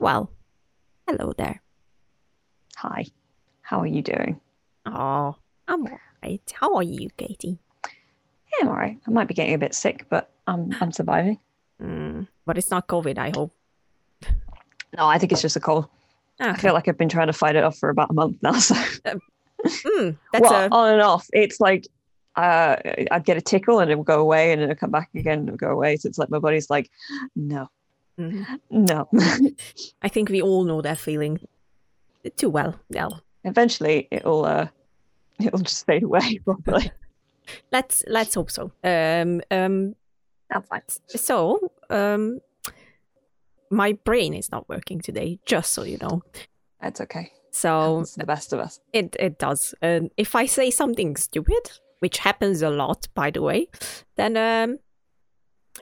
Well, hello there. Hi. How are you doing? Oh, I'm all right. How are you, Katie? Yeah, I'm all right. I might be getting a bit sick, but I'm I'm surviving. Mm, but it's not COVID, I hope. No, I think it's just a cold. I feel like I've been trying to fight it off for about a month now. So Mm, that's well, a on and off. It's like uh, I'd get a tickle and it would go away, and then it'd come back again and it would go away. So it's like my body's like, no, mm, no. I think we all know that feeling too well. Well, Eventually, it'll uh, it'll just fade away. Probably. let's let's hope so. Um, um, so um, my brain is not working today. Just so you know. That's okay. So It's the best of us. It it does. Um, if I say something stupid, which happens a lot, by the way, then um,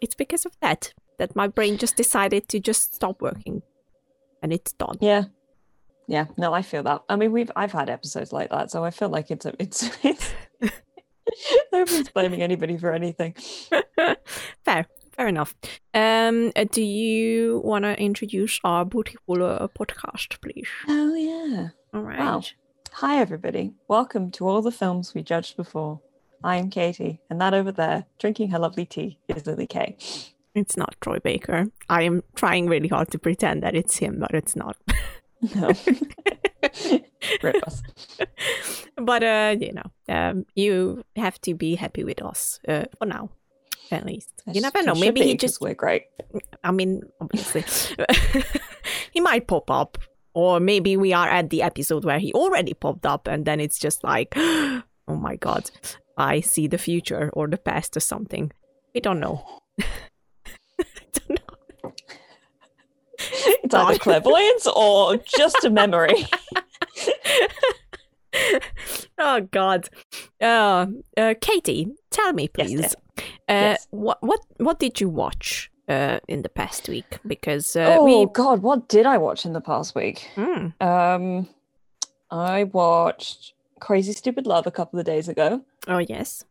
it's because of that. That my brain just decided to just stop working, and it's done. Yeah. Yeah, no, I feel that. I mean, we've I've had episodes like that, so I feel like it's a, it's it's nobody's blaming anybody for anything. fair, fair enough. Um, uh, do you want to introduce our uh, podcast, please? Oh yeah. All right. Wow. Hi everybody. Welcome to all the films we judged before. I'm Katie, and that over there, drinking her lovely tea, is Lily Kay. It's not Troy Baker. I am trying really hard to pretend that it's him, but it's not. No. Rip us. but uh, you know, um, you have to be happy with us uh, for now, at least. you never know. Maybe be, he just. we're great. I mean, obviously, he might pop up, or maybe we are at the episode where he already popped up, and then it's just like, oh my god, I see the future or the past or something. We don't know. don't know. It's either clairvoyance or just a memory. oh God. Uh, uh, Katie, tell me, please. dear. Uh, Yes. What what what did you watch uh, in the past week? Because uh, oh we. God, what did I watch in the past week? Hmm, Um, I watched Crazy Stupid Love a couple of days ago. oh yes.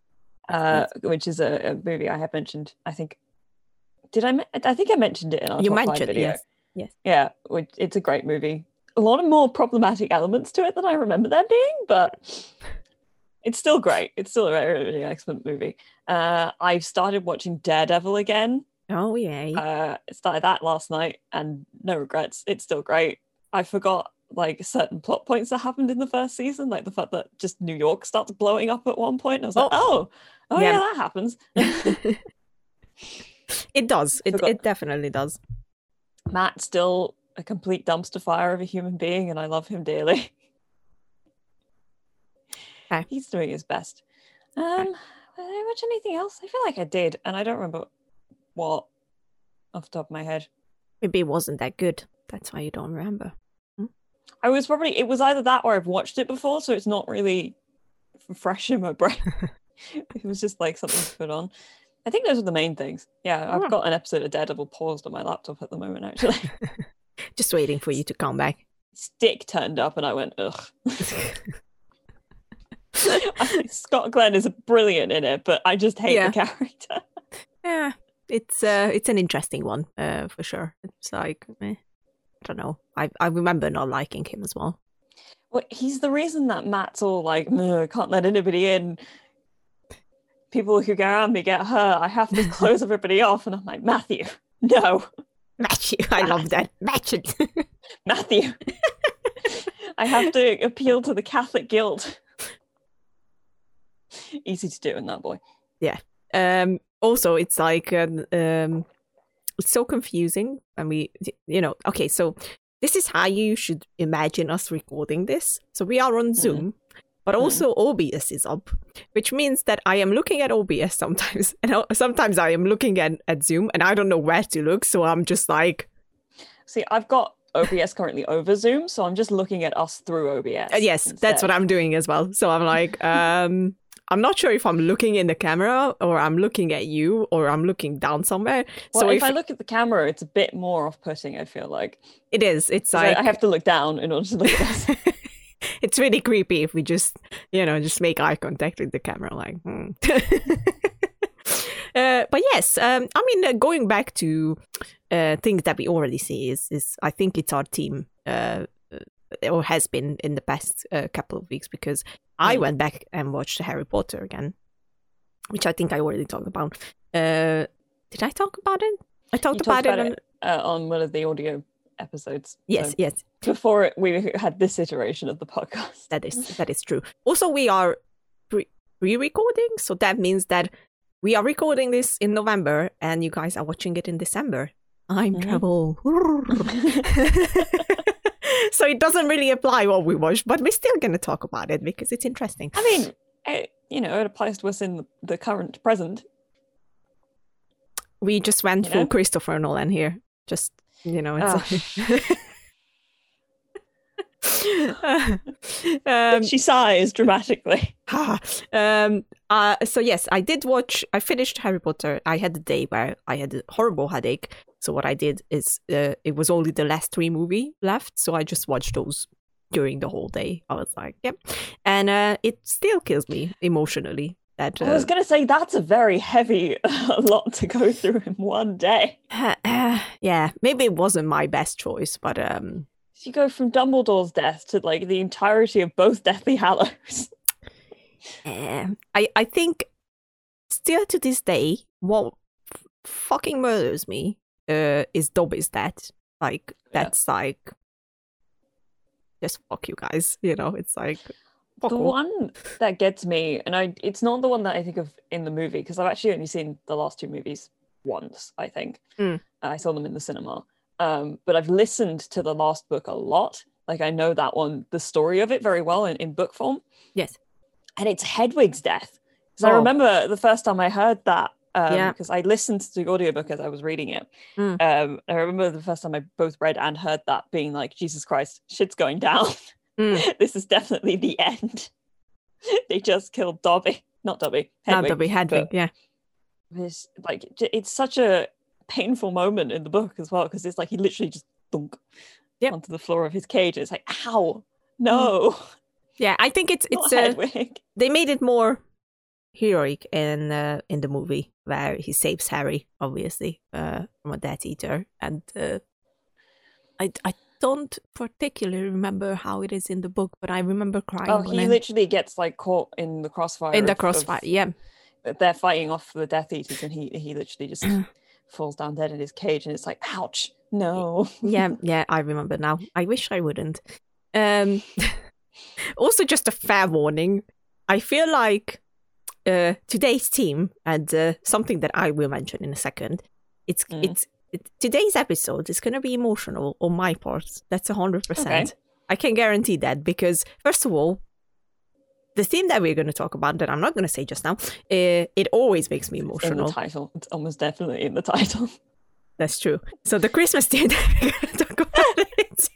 uh, which is a, a movie I have mentioned. I think did I? I think I mentioned it in our You top five mentioned video. yes. Yes. Yeah, which, it's a great movie. A lot of more problematic elements to it than I remember there being, but it's still great. It's still a very, really excellent movie. Uh, I've started watching Daredevil again. Oh yeah. Uh, started that last night, and no regrets. It's still great. I forgot like certain plot points that happened in the first season, like the fact that just New York starts blowing up at one point. I was like, oh, oh Yeah. yeah, that happens. it does. It it definitely does. Matt's still a complete dumpster fire of a human being, and I love him dearly. Okay. He's doing his best. Um, did I watch anything else? I feel like I did, and I don't remember what off the top of my head. Maybe it wasn't that good. That's why you don't remember. I was probably it was either that or I've watched it before, so it's not really fresh in my brain. it was just like something to put on. I think those are the main things. Yeah, I've Hmm. got an episode of Daredevil paused on my laptop at the moment. Actually, Just waiting for you to come back. Stick turned up, and I went ugh. Scott Glenn is brilliant in it, but I just hate Yeah. the character. Yeah, it's uh, it's an interesting one, uh, for sure. It's like, eh, I don't know. I I remember not liking him as well. Well, he's the reason that Matt's all like, "No, I can't let anybody in. People who go around me get hurt. I have to close everybody off. And I'm like, Matthew, no, Matthew, I love that. Matthew. Matthew. I have to appeal to the Catholic guilt. Easy to do in that boy. Yeah. Um. Also, it's like um, um, it's so confusing, and we, you know, okay, so. This is how you should imagine us recording this. So we are on Zoom, but Mhm. also OBS is up, which means that I am looking at OBS sometimes, and sometimes I am looking at, at Zoom, and I don't know where to look. So I'm just like, See, I've got OBS currently over Zoom, so I'm just looking at us through OBS. Uh, yes, that's what I'm doing as well. So I'm like, um, I'm not sure if I'm looking in the camera or I'm looking at you or I'm looking down somewhere. Well, so if, if, I look at the camera, it's a bit more off-putting. I feel like it is, it's like I have to look down in order to look at us. it's really creepy if we just, you know, just make eye contact with the camera, like. Hmm. Uh, but yes, um, I mean, uh, going back to uh, things that we already see is, is I think it's our team, uh, uh, or has been in the past uh, couple of weeks because I Mm. went back and watched Harry Potter again, which I think I already talked about. Uh, did I talk about it? I talked You about, about it. it. on- uh, on one of the audio episodes. Yes, so yes, before we had this iteration of the podcast. that is that is true. Also, we are pre recording, so that means that we are recording this in November, and you guys are watching it in December. I'm Mhm. trouble. so it doesn't really apply what we watch, but we're still going to talk about it because it's interesting. I mean, it, you know, it applies to us in the, current present. We just went You full know? Christopher Nolan here. Just you know, it's um, she sighs dramatically. Um, uh, so yes, I did watch. I finished Harry Potter. I had a day where I had a horrible headache. So what I did is, uh, it was only the last three movie left. So I just watched those during the whole day. I was like, yep, and uh, it still kills me emotionally. That I was uh, going to say that's a very heavy lot to go through in one day. yeah, maybe it wasn't my best choice, but um, You go from Dumbledore's death to like the entirety of both Deathly Hallows. eh, I I think still to this day, what f- fucking murders me uh, is Dobby's death. Like Yeah. that's like just fuck you guys. You know, it's like fuck the off. one that gets me, and I it's not the one that I think of in the movie because I've actually only seen the last two movies once. I think Mm. I saw them in the cinema, um, but I've listened to the last book a lot. Like I know that one, the story of it very well in, in book form. Yes. and it's Hedwig's death. Because I Oh. remember the first time I heard that. Um, Yeah. Because I listened to the audiobook as I was reading it. Mm. Um, I remember the first time I both read and heard that being like, Jesus Christ, shit's going down. Mm. this is definitely the end. they just killed Dobby, not Dobby. Not Hedwig. Dobby Hedwig, yeah. It's like it's such a painful moment in the book as well because it's like he literally just thunk Yep. onto the floor of his cage. It's like, ow, no, Yeah, I think it's it's uh, they made it more heroic in uh, in the movie where he saves Harry, obviously, uh, from a Death Eater, and uh, I I don't particularly remember how it is in the book, but I remember crying Oh, he I- literally gets like caught in the crossfire. in the of- of- crossfire. Yeah, they're fighting off the Death Eaters, and he he literally just falls down dead in his cage, and it's like, ouch, no. yeah, yeah. I remember now. I wish I wouldn't. Um, also, just a fair warning. I feel like uh, today's team and uh, something that I will mention in a second. It's Mm. it's it, today's episode is going to be emotional on my part. That's a hundred Okay. percent. I can guarantee that because first of all, the theme that we're going to talk about that I'm not going to say just now, uh, it always makes me in the emotional. title, it's almost definitely in the title. That's true. So the Christmas theme that we're going to talk about it, it's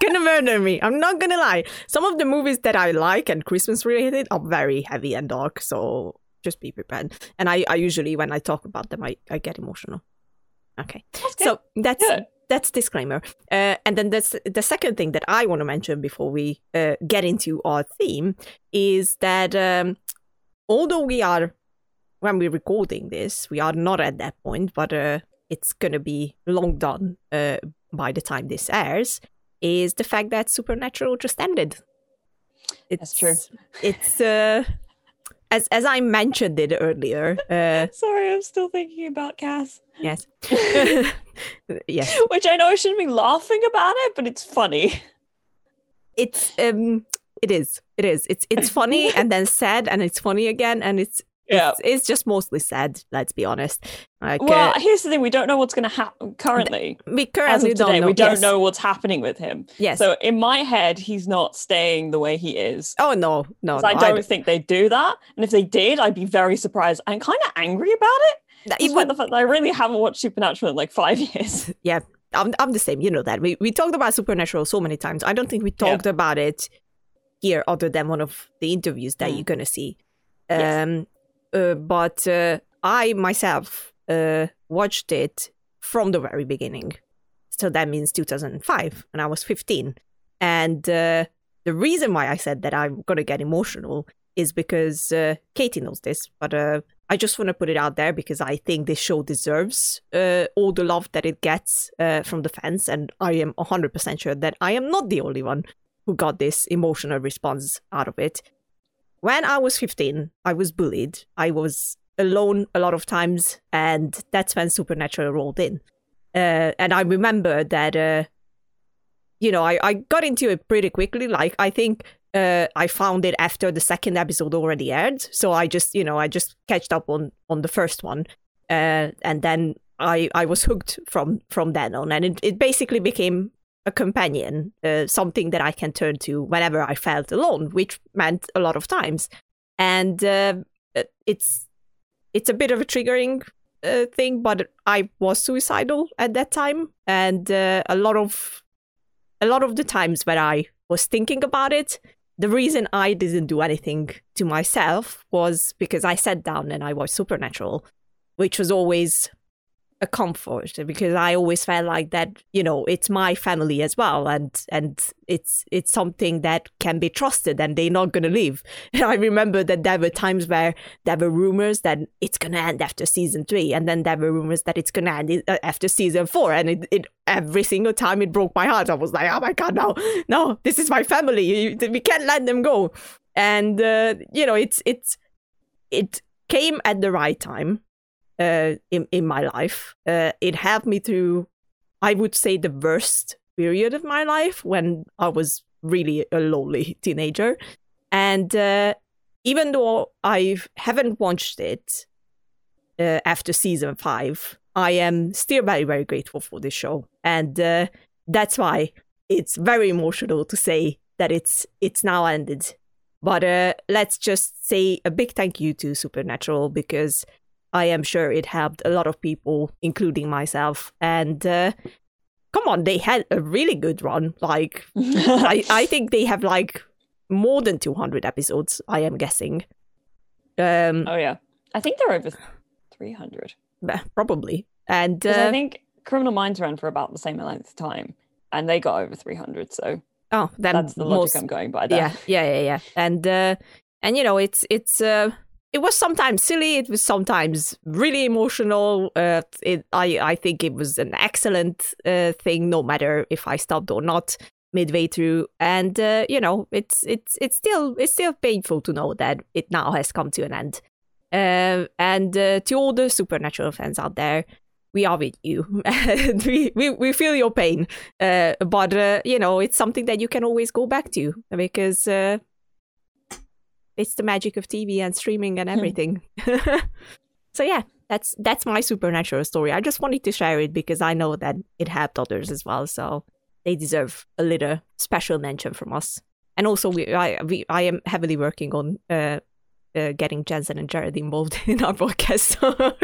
going to murder me. I'm not going to lie. Some of the movies that I like and Christmas related are very heavy and dark. So just be prepared. And I, I usually, when I talk about them, I, I get emotional. Okay. So that's Good. that's disclaimer. Uh, and then that's the second thing that I want to mention before we uh, get into our theme is that um, although we are when we're recording this, we are not at that point, but uh, it's gonna be long done uh, by the time this airs. Is the fact that Supernatural just ended? It's, That's true. It's uh, as as I mentioned it earlier. Uh, Sorry, I'm still thinking about Cass. yes, yes. Which I know I shouldn't be laughing about it, but it's funny. it's um it is it is it's it's funny and then sad and it's funny again and it's Yeah. it's, it's just mostly sad let's be honest like Well, uh, here's the thing: we don't know what's going to happen currently. we currently today, don't know we don't yes. know what's happening with him. yes So in my head, he's not staying the way he is. oh no no, no I don't think they do that. And if they did, I'd be very surprised and kind of angry about it. Despite would- the fact that I really haven't watched Supernatural in like five years. yeah I'm, I'm the same you know that we, we talked about supernatural so many times i don't think we talked about it here other than one of the interviews that Mm. you're gonna see Yes. um uh, but uh, i myself uh watched it from the very beginning. So that means 2005 and i was 15 and uh, the reason why i said that i'm gonna get emotional is because uh, katie knows this but uh, I just want to put it out there because I think this show deserves uh, all the love that it gets uh, from the fans, and I am 100% sure that I am not the only one who got this emotional response out of it. When I was 15, I was bullied. I was alone a lot of times, and that's when Supernatural rolled in. Uh, and I remember that, uh, you know, I, I got into it pretty quickly. Like, I think uh, I found it after the second episode already aired. So I just, you know, I just catched up on on the first one, uh, and then I I was hooked from from then on, and it, it basically became a companion, uh, something that I can turn to whenever I felt alone, which meant a lot of times, and uh, it's it's a bit of a triggering uh, thing, but I was suicidal at that time, and uh, a lot of a lot of the times when I was thinking about it, the reason I didn't do anything to myself was because I sat down and I watched Supernatural, which was always a comfort because I always felt like that, you know, it's my family as well, and and it's it's something that can be trusted, and they're not gonna leave. And I remember that there were times where there were rumors that it's gonna end after season three, and then there were rumors that it's gonna end uh, after season four, and it, it every single time it broke my heart. I was like, oh my god, no, no, this is my family. We can't let them go. And uh, you know, it's it's it came at the right time uh, in in my life. Uh, it helped me through, I would say, the worst period of my life when I was really a lonely teenager. And uh, even though I haven't watched it uh, after season five, I am still very very grateful for this show, and uh, that's why it's very emotional to say that it's it's now ended. But let's just say a big thank you to Supernatural because I am sure it helped a lot of people, including myself. And uh, come on, they had a really good run. Like, I, I think they have like more than 200 episodes, I am guessing. Um, oh, yeah. I think they're over 300. Probably. And uh, I think Criminal Minds ran for about the same length of time, and they got over 300. So. Oh, that's the logic most, I'm going by. There. Yeah, yeah, yeah, yeah. And uh, and you know, it's it's uh, it was sometimes silly it was sometimes really emotional uh, it, I, I think it was an excellent uh, thing no matter if i stopped or not midway through. And uh, you know it's it's it's still it's still painful to know that it now has come to an end. Uh, and uh, to all the supernatural fans out there we are with you. We, we, we feel your pain. Uh, but you know it's something that you can always go back to because it's the magic of TV and streaming and hmm. everything. so yeah, that's that's my supernatural story. I just wanted to share it because I know that it helped others as well. So they deserve a little special mention from us. And also, we I we I am heavily working on uh, uh, getting Jensen and Jared involved in our podcast. So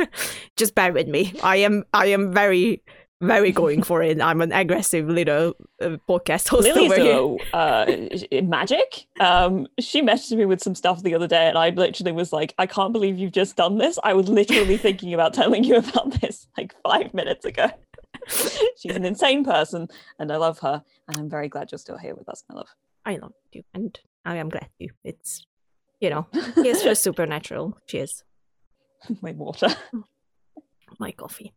just bear with me. I am I am very very going for it. I'm an aggressive little uh, podcast host Lily's over uh, magic. Um, she messaged me with some stuff the other day, and I literally was like, "I can't believe you've just done this." I was literally thinking about telling you about this like five minutes ago. She's an insane person, and I love her, and I'm very glad you're still here with us, my love. I love you, and I am glad you. It's you know, here's for supernatural. Cheers. my water. My coffee.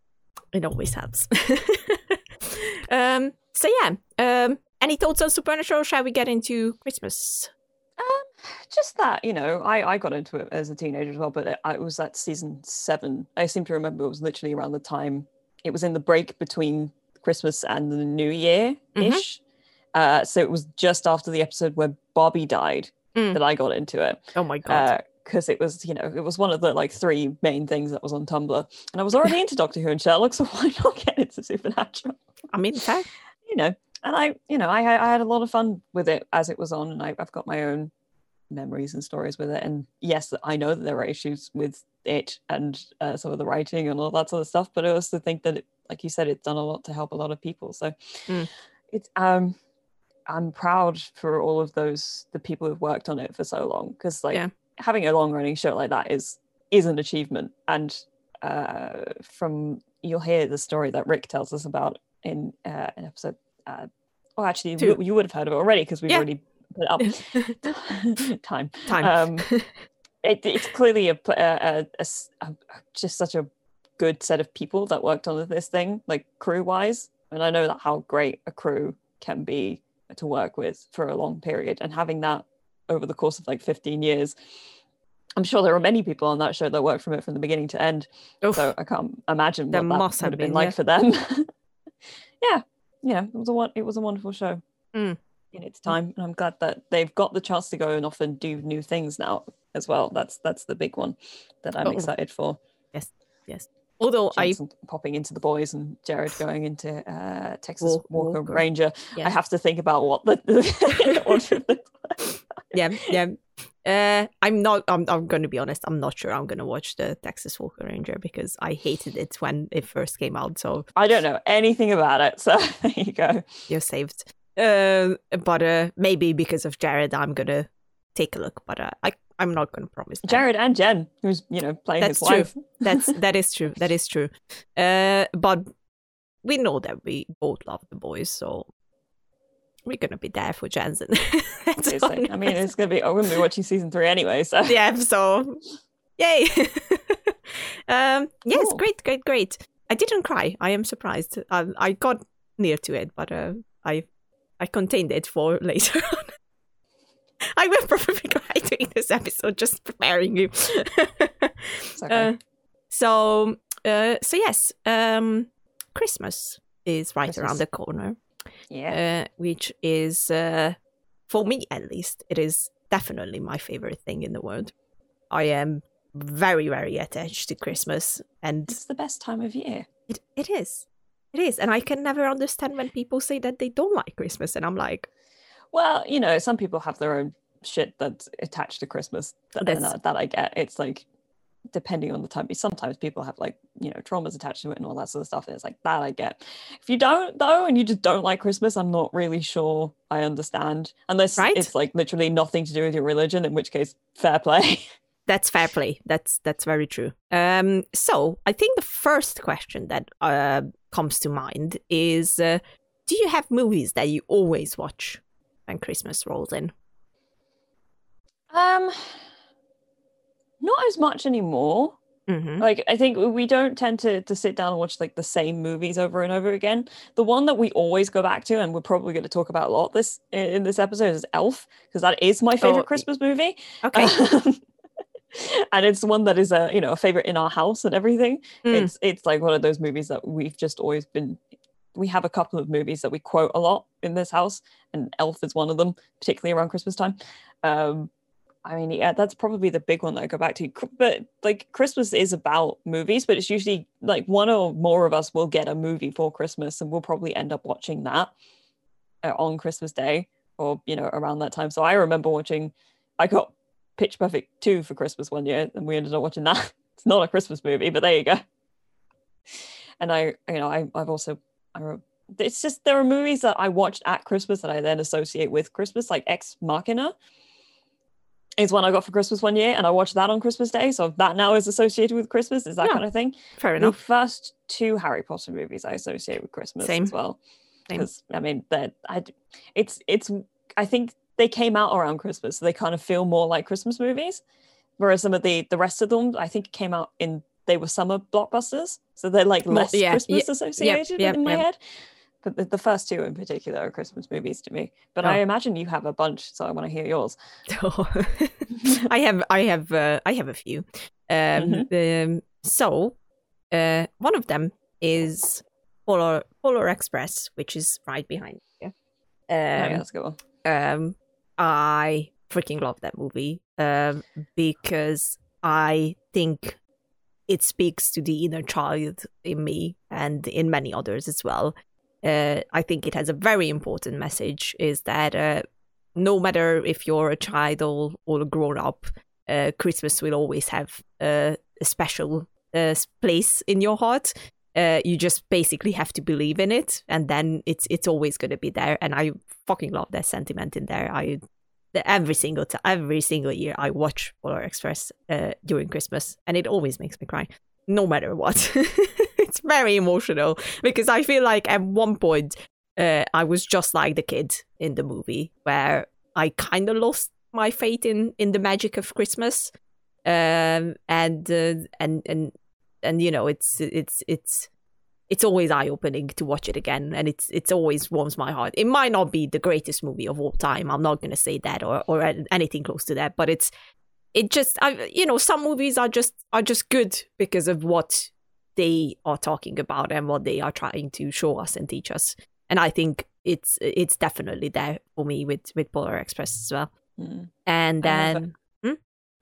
It always helps. um, so yeah, um, any thoughts on Supernatural? Shall we get into Christmas? Um, just that, you know, I, I got into it as a teenager as well, but it, it was at season seven. I seem to remember it was literally around the time it was in the break between Christmas and the New Year ish. Mm-hmm. Uh, so it was just after the episode where Bobby died mm. that I got into it. Oh my god! Because it was, you know, it was one of the like three main things that was on Tumblr. And I was already into Doctor Who and Sherlock, so why not get into Supernatural? I mean, fair. You know, and I, you know, I, I had a lot of fun with it as it was on, and I, I've got my own memories and stories with it. And yes, I know that there are issues with it and uh, some of the writing and all that sort of stuff, but I also think that, it, like you said, it's done a lot to help a lot of people. So mm. it's um, I'm proud for all of those the people who've worked on it for so long because like. Yeah having a long running show like that is is an achievement. And uh, from you'll hear the story that rick tells us about in uh, an episode uh, oh actually you, you would have heard of it already because we've yeah. already put it up. Time. Time. Um, it, it's clearly a, a, a- a- just such a good set of people that worked on this thing, like crew wise. And I know that how great a crew can be to work with for a long period, and having that over the course of like 15 years. I'm sure there are many people on that show that worked from it from the beginning to end. Oof. So I can't imagine There what that must would have been, been, like yeah. for them. yeah, yeah, it was a one. It was a wonderful show Mm. in its time, and I'm glad that they've got the chance to go and often do new things now as well. That's that's the big one that I'm Oh. excited for. Yes, yes. Although I Jensen popping into the boys and Jared going into uh, Texas Walk- Walker, Walker. Ranger. Yeah. I have to think about what the, the order of the- yeah yeah. Uh, I'm not. I'm. I'm going to be honest. I'm not sure I'm going to watch the Texas Walker Ranger because I hated it when it first came out. So I don't know anything about it, so there you go. you're saved. Uh, but uh, maybe because of Jared, I'm gonna take a look. But uh, I. I'm not going to promise. that. Jared and Jen, who's you know playing That's his true. wife. That's that is true. That is true. Uh, but we know that we both love the boys, so we're gonna be there for Jensen. I mean, it's gonna be. I'm gonna be watching season three anyway, so yeah. So, yay! um, yes, Cool. great, great, great. I didn't cry. I am surprised. I, I got near to it, but uh, I I contained it for later on. I will probably cry doing this episode, just preparing you. okay. Uh, so, uh, so yes, um, Christmas is right Christmas. around the corner, yeah. uh, which is, uh, for me at least, it is definitely my favorite thing in the world. I am very, very attached to Christmas, and It's the best time of year. it, it is. It is. And I can never understand when people say that they don't like Christmas. And I'm like, Well, you know, some people have their own shit that's attached to Christmas that, that, that I get. It's like depending on the time. Sometimes people have like, you know, traumas attached to it and all that sort of stuff. And it's like that I get. If you don't though, and you just don't like Christmas, I'm not really sure I understand. Unless Right? it's like literally nothing to do with your religion, in which case fair play. That's fair play. That's that's very true. Um, so I think the first question that uh, comes to mind is: uh, Do you have movies that you always watch when Christmas rolls in? um not as much anymore. Mm-hmm. like i think we don't tend to to sit down and watch like the same movies over and over again the one that we always go back to and we're probably going to talk about a lot this in this episode is elf because that is my favorite Oh, christmas movie Okay. and it's one that is a you know a favorite in our house and everything Mm. it's it's like one of those movies that we've just always been we have a couple of movies that we quote a lot in this house and elf is one of them particularly around christmas time um I mean, yeah, that's probably the big one that I go back to. But like Christmas is about movies, but it's usually like one or more of us will get a movie for Christmas and we'll probably end up watching that uh, on Christmas Day or, you know, around that time. So I remember watching, I got Pitch Perfect 2 for Christmas one year and we ended up watching that. It's not a Christmas movie, but there you go. And I, you know, I, I've also, I it's just there are movies that I watched at Christmas that I then associate with Christmas, like Ex Machina is one I got for Christmas one year, and I watched that on Christmas Day. So that now is associated with Christmas. Is that Yeah, kind of thing? Fair enough. The first two Harry Potter movies I associate with Christmas Same. as well. Because I mean, that I, it's it's I think they came out around Christmas, so they kind of feel more like Christmas movies. Whereas some of the the rest of them, I think, came out in they were summer blockbusters, so they're like less yeah, Christmas yeah, associated in my head. But the, the first two in particular are Christmas movies to me. But Oh. I imagine you have a bunch, so I want to hear yours. I have, I have, uh, I have a few. Um, um, so, uh, one of them is Polar Polar Express, which is right behind you. Um, Oh, yeah, that's a good one. um i freaking love that movie um because i think it speaks to the inner child in me and in many others as well uh i think it has a very important message is that uh no matter if you're a child or, or a grown up uh christmas will always have a special uh, place in your heart. Uh, you just basically have to believe in it and then it's it's always going to be there. And i fucking love that sentiment in there. I the- every single every single year i watch polar express uh, during christmas and it always makes me cry no matter what it's very emotional because i feel like at one point uh, i was just like the kid in the movie where i kind of lost my faith in in the magic of christmas um, and uh, and and and you know, it's it's it's it's always eye opening to watch it again, and it's it's always warms my heart. It might not be the greatest movie of all time. I'm not to say that or or anything close to that, but it's it just I, you know some movies are just are just good because of what they are talking about and what they are trying to show us and teach us. And I think it's it's definitely there for me with with Polar Express as well. Mm. And then hmm?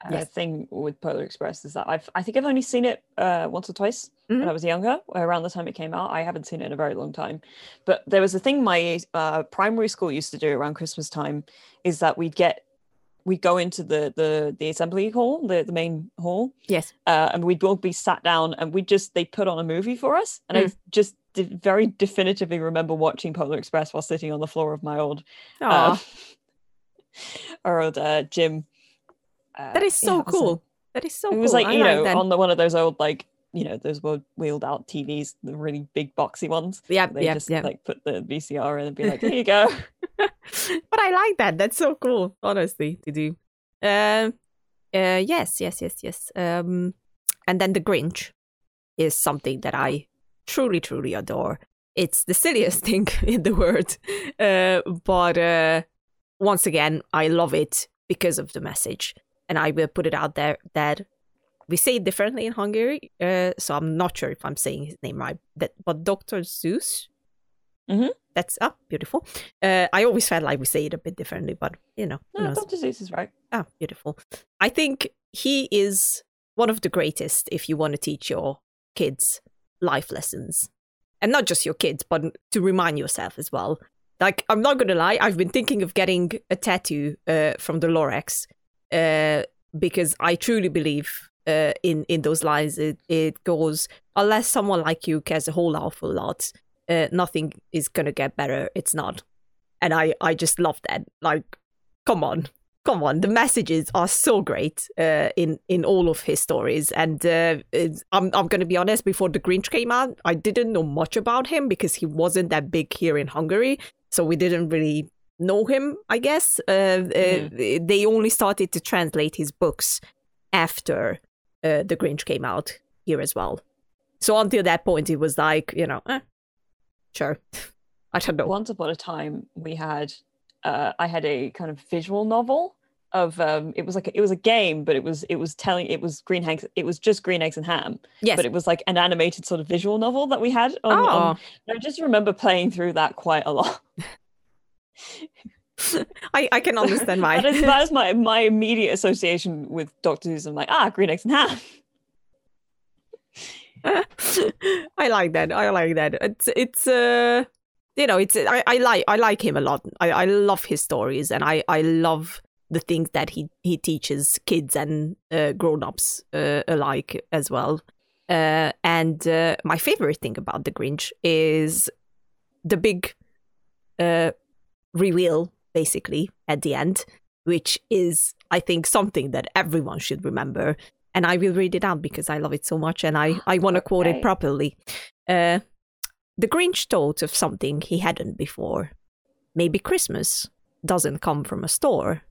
yes. thing with Polar Express is that I've I think I've only seen it uh, once or twice mm-hmm. when I was younger, around the time it came out. I haven't seen it in a very long time. But there was a thing my uh, primary school used to do around Christmas time is that we'd get we'd go into the the the assembly hall, the, the main hall. Yes. Uh, and we'd both be sat down and we just they put on a movie for us. And mm. I just did very definitively remember watching Polar Express while sitting on the floor of my old uh, our old uh, gym. Uh, that is so yeah, cool. That is so. Cool. It was like you know on the one of those old like you know those were wheeled out TVs, the really big boxy ones. Yeah, they yeah, just yeah. like put the VCR in and be like, "Here you go." but I like that. That's so cool, honestly, to do. Uh, uh, yes, yes, yes, yes. Um, and then the Grinch is something that I truly, truly adore. It's the silliest thing in the world, uh, but uh, once again, I love it because of the message, and I will put it out there that we say it differently in Hungary, uh, so I'm not sure if I'm saying his name right. That, but Dr. Zeus, Mm-hmm. That's ah beautiful. Uh, I always felt like we say it a bit differently, but you know, no, Dr. Seuss is right. Ah, beautiful. I think he is one of the greatest if you want to teach your kids life lessons, and not just your kids, but to remind yourself as well. Like I'm not gonna lie, I've been thinking of getting a tattoo uh, from the Lorax uh, because I truly believe uh, in in those lines. It, it goes unless someone like you cares a whole awful lot, uh, nothing is gonna get better. It's not, and I I just love that. Like, come on, come on. The messages are so great uh, in in all of his stories, and uh, I'm I'm gonna be honest. Before the Grinch came out, I didn't know much about him because he wasn't that big here in Hungary, so we didn't really know him. I guess uh, mm. they only started to translate his books after uh, The Grinch came out here as well. So until that point, it was like, you know, eh, sure. I don't know. Once upon a time, we had, uh, I had a kind of visual novel of um it was like a, it was a game but it was it was telling it was green eggs it was just green eggs and ham yes but it was like an animated sort of visual novel that we had on, oh. on i just remember playing through that quite a lot I, I can understand why. that, is, that is my my immediate association with Doctor Who's. I'm like, ah, green eggs and ham. I like that. I like that. It's it's uh you know it's I, I like I like him a lot. I, I love his stories and I, I love the things that he he teaches kids and uh, grown ups uh, alike as well. Uh, and uh, my favorite thing about the Grinch is the big uh, reveal basically at the end, which is, I think, something that everyone should remember. And I will read it out because I love it so much and I, I want to quote it properly. Uh, the Grinch thought of something he hadn't before. Maybe Christmas doesn't come from a store.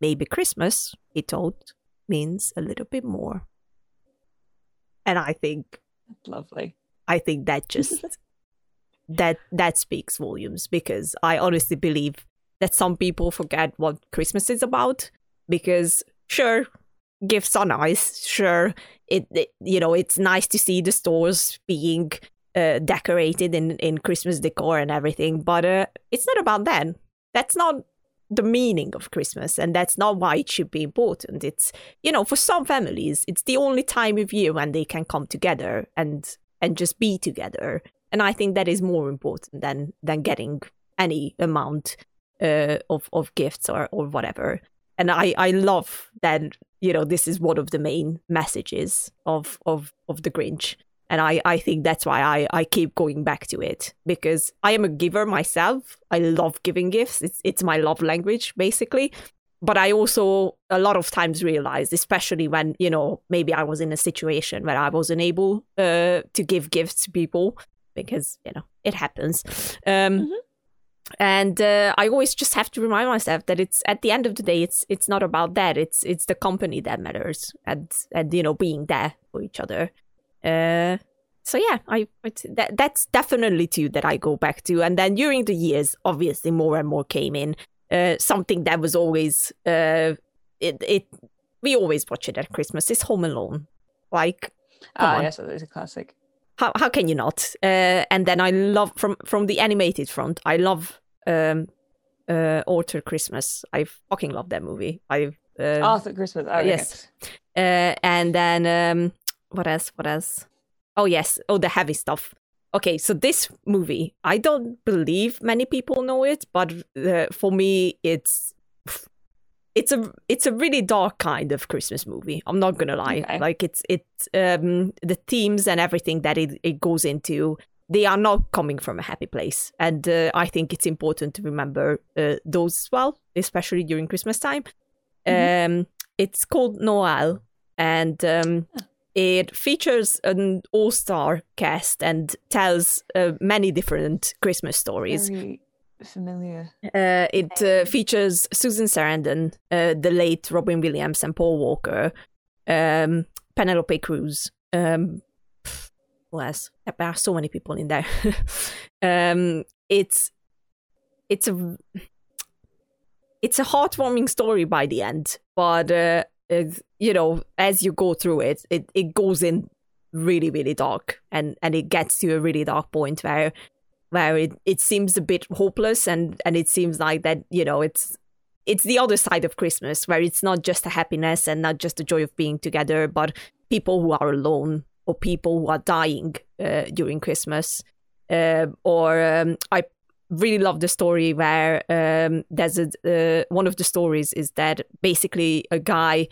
Maybe Christmas, he thought, means a little bit more. And I think lovely. I think that just that that speaks volumes because I honestly believe that some people forget what Christmas is about because sure gifts are nice sure. It, it you know it's nice to see the stores being uh, decorated in in Christmas decor and everything but uh, it's not about that that's not the meaning of Christmas and that's not why it should be important. It's you know for some families it's the only time of year when they can come together and and just be together. And I think that is more important than than getting any amount uh, of of gifts or or whatever. And I I love that you know this is one of the main messages of of of the Grinch. And I, I think that's why I, I keep going back to it because I am a giver myself. I love giving gifts. It's it's my love language basically. But I also a lot of times realized, especially when you know maybe I was in a situation where I wasn't able uh, to give gifts to people because you know it happens. Um, mm-hmm and uh, I always just have to remind myself that it's at the end of the day, it's it's not about that. It's it's the company that matters, and and you know being there for each other. Uh, so yeah, I that that's definitely two that I go back to, and then during the years, obviously more and more came in. Uh, something that was always uh, it it we always watch it at Christmas. Is Home Alone, like ah yes, it is a classic how how can you not? Uh, and then I love from from the animated front. I love um, uh, Arthur Christmas. I fucking love that movie. I uh, Arthur Christmas. Oh, yes. Uh, and then um, what else? What else? Oh yes. Oh, the heavy stuff. Okay, so this movie, I don't believe many people know it, but uh, for me, it's it's a it's a really dark kind of Christmas movie. I'm not gonna lie. Okay. Like it's it's um the themes and everything that it, it goes into. They are not coming from a happy place, and uh, I think it's important to remember uh, those as well, especially during Christmas time. Mm-hmm. Um, it's called Noel, and um, it features an all-star cast and tells uh, many different Christmas stories. Very familiar. Uh, it uh, features Susan Sarandon, uh, the late Robin Williams, and Paul Walker, um, Penelope Cruz. Um, bless, there are so many people in there. um, it's it's a it's a heartwarming story by the end, but uh, you know, as you go through it, it it goes in really really dark, and and it gets to a really dark point where where it, it seems a bit hopeless and and it seems like that you know it's it's the other side of christmas where it's not just a happiness and not just the joy of being together but people who are alone or people who are dying uh, during christmas. Uh, or um, i really love the story where um, there's a uh, one of the stories is that basically a guy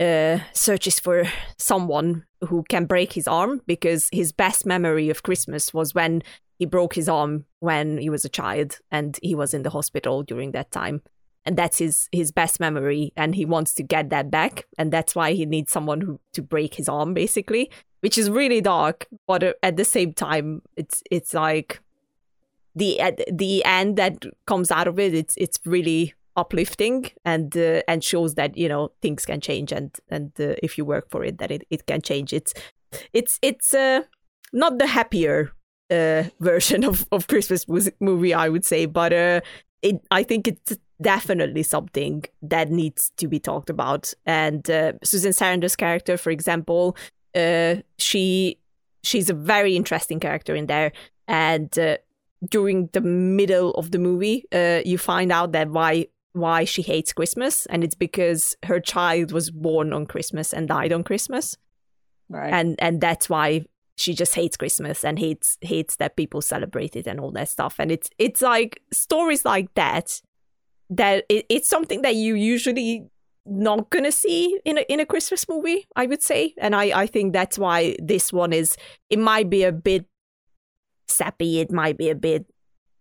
uh, searches for someone who can break his arm because his best memory of Christmas was when he broke his arm when he was a child and he was in the hospital during that time. And that's his his best memory. And he wants to get that back. And that's why he needs someone who to break his arm basically which is really dark. But uh, at the same time it's it's like the at the end that comes out of it it's it's really uplifting and uh, and shows that you know things can change. And and uh, if you work for it that it, it can change. It's it's it's uh not the happier uh, version of, of Christmas movie, I would say. But uh, it, I think it's definitely something that needs to be talked about. And uh, Susan Sarandon's character, for example, uh, she she's a very interesting character in there. And uh, during the middle of the movie, uh, you find out that why why she hates Christmas, and it's because her child was born on Christmas and died on Christmas. Right. And and that's why she just hates Christmas and hates hates that people celebrate it and all that stuff. And it's it's like stories like that that it, it's something that you usually not gonna see in a in a Christmas movie, I would say. And I I think that's why this one is it might be a bit sappy, it might be a bit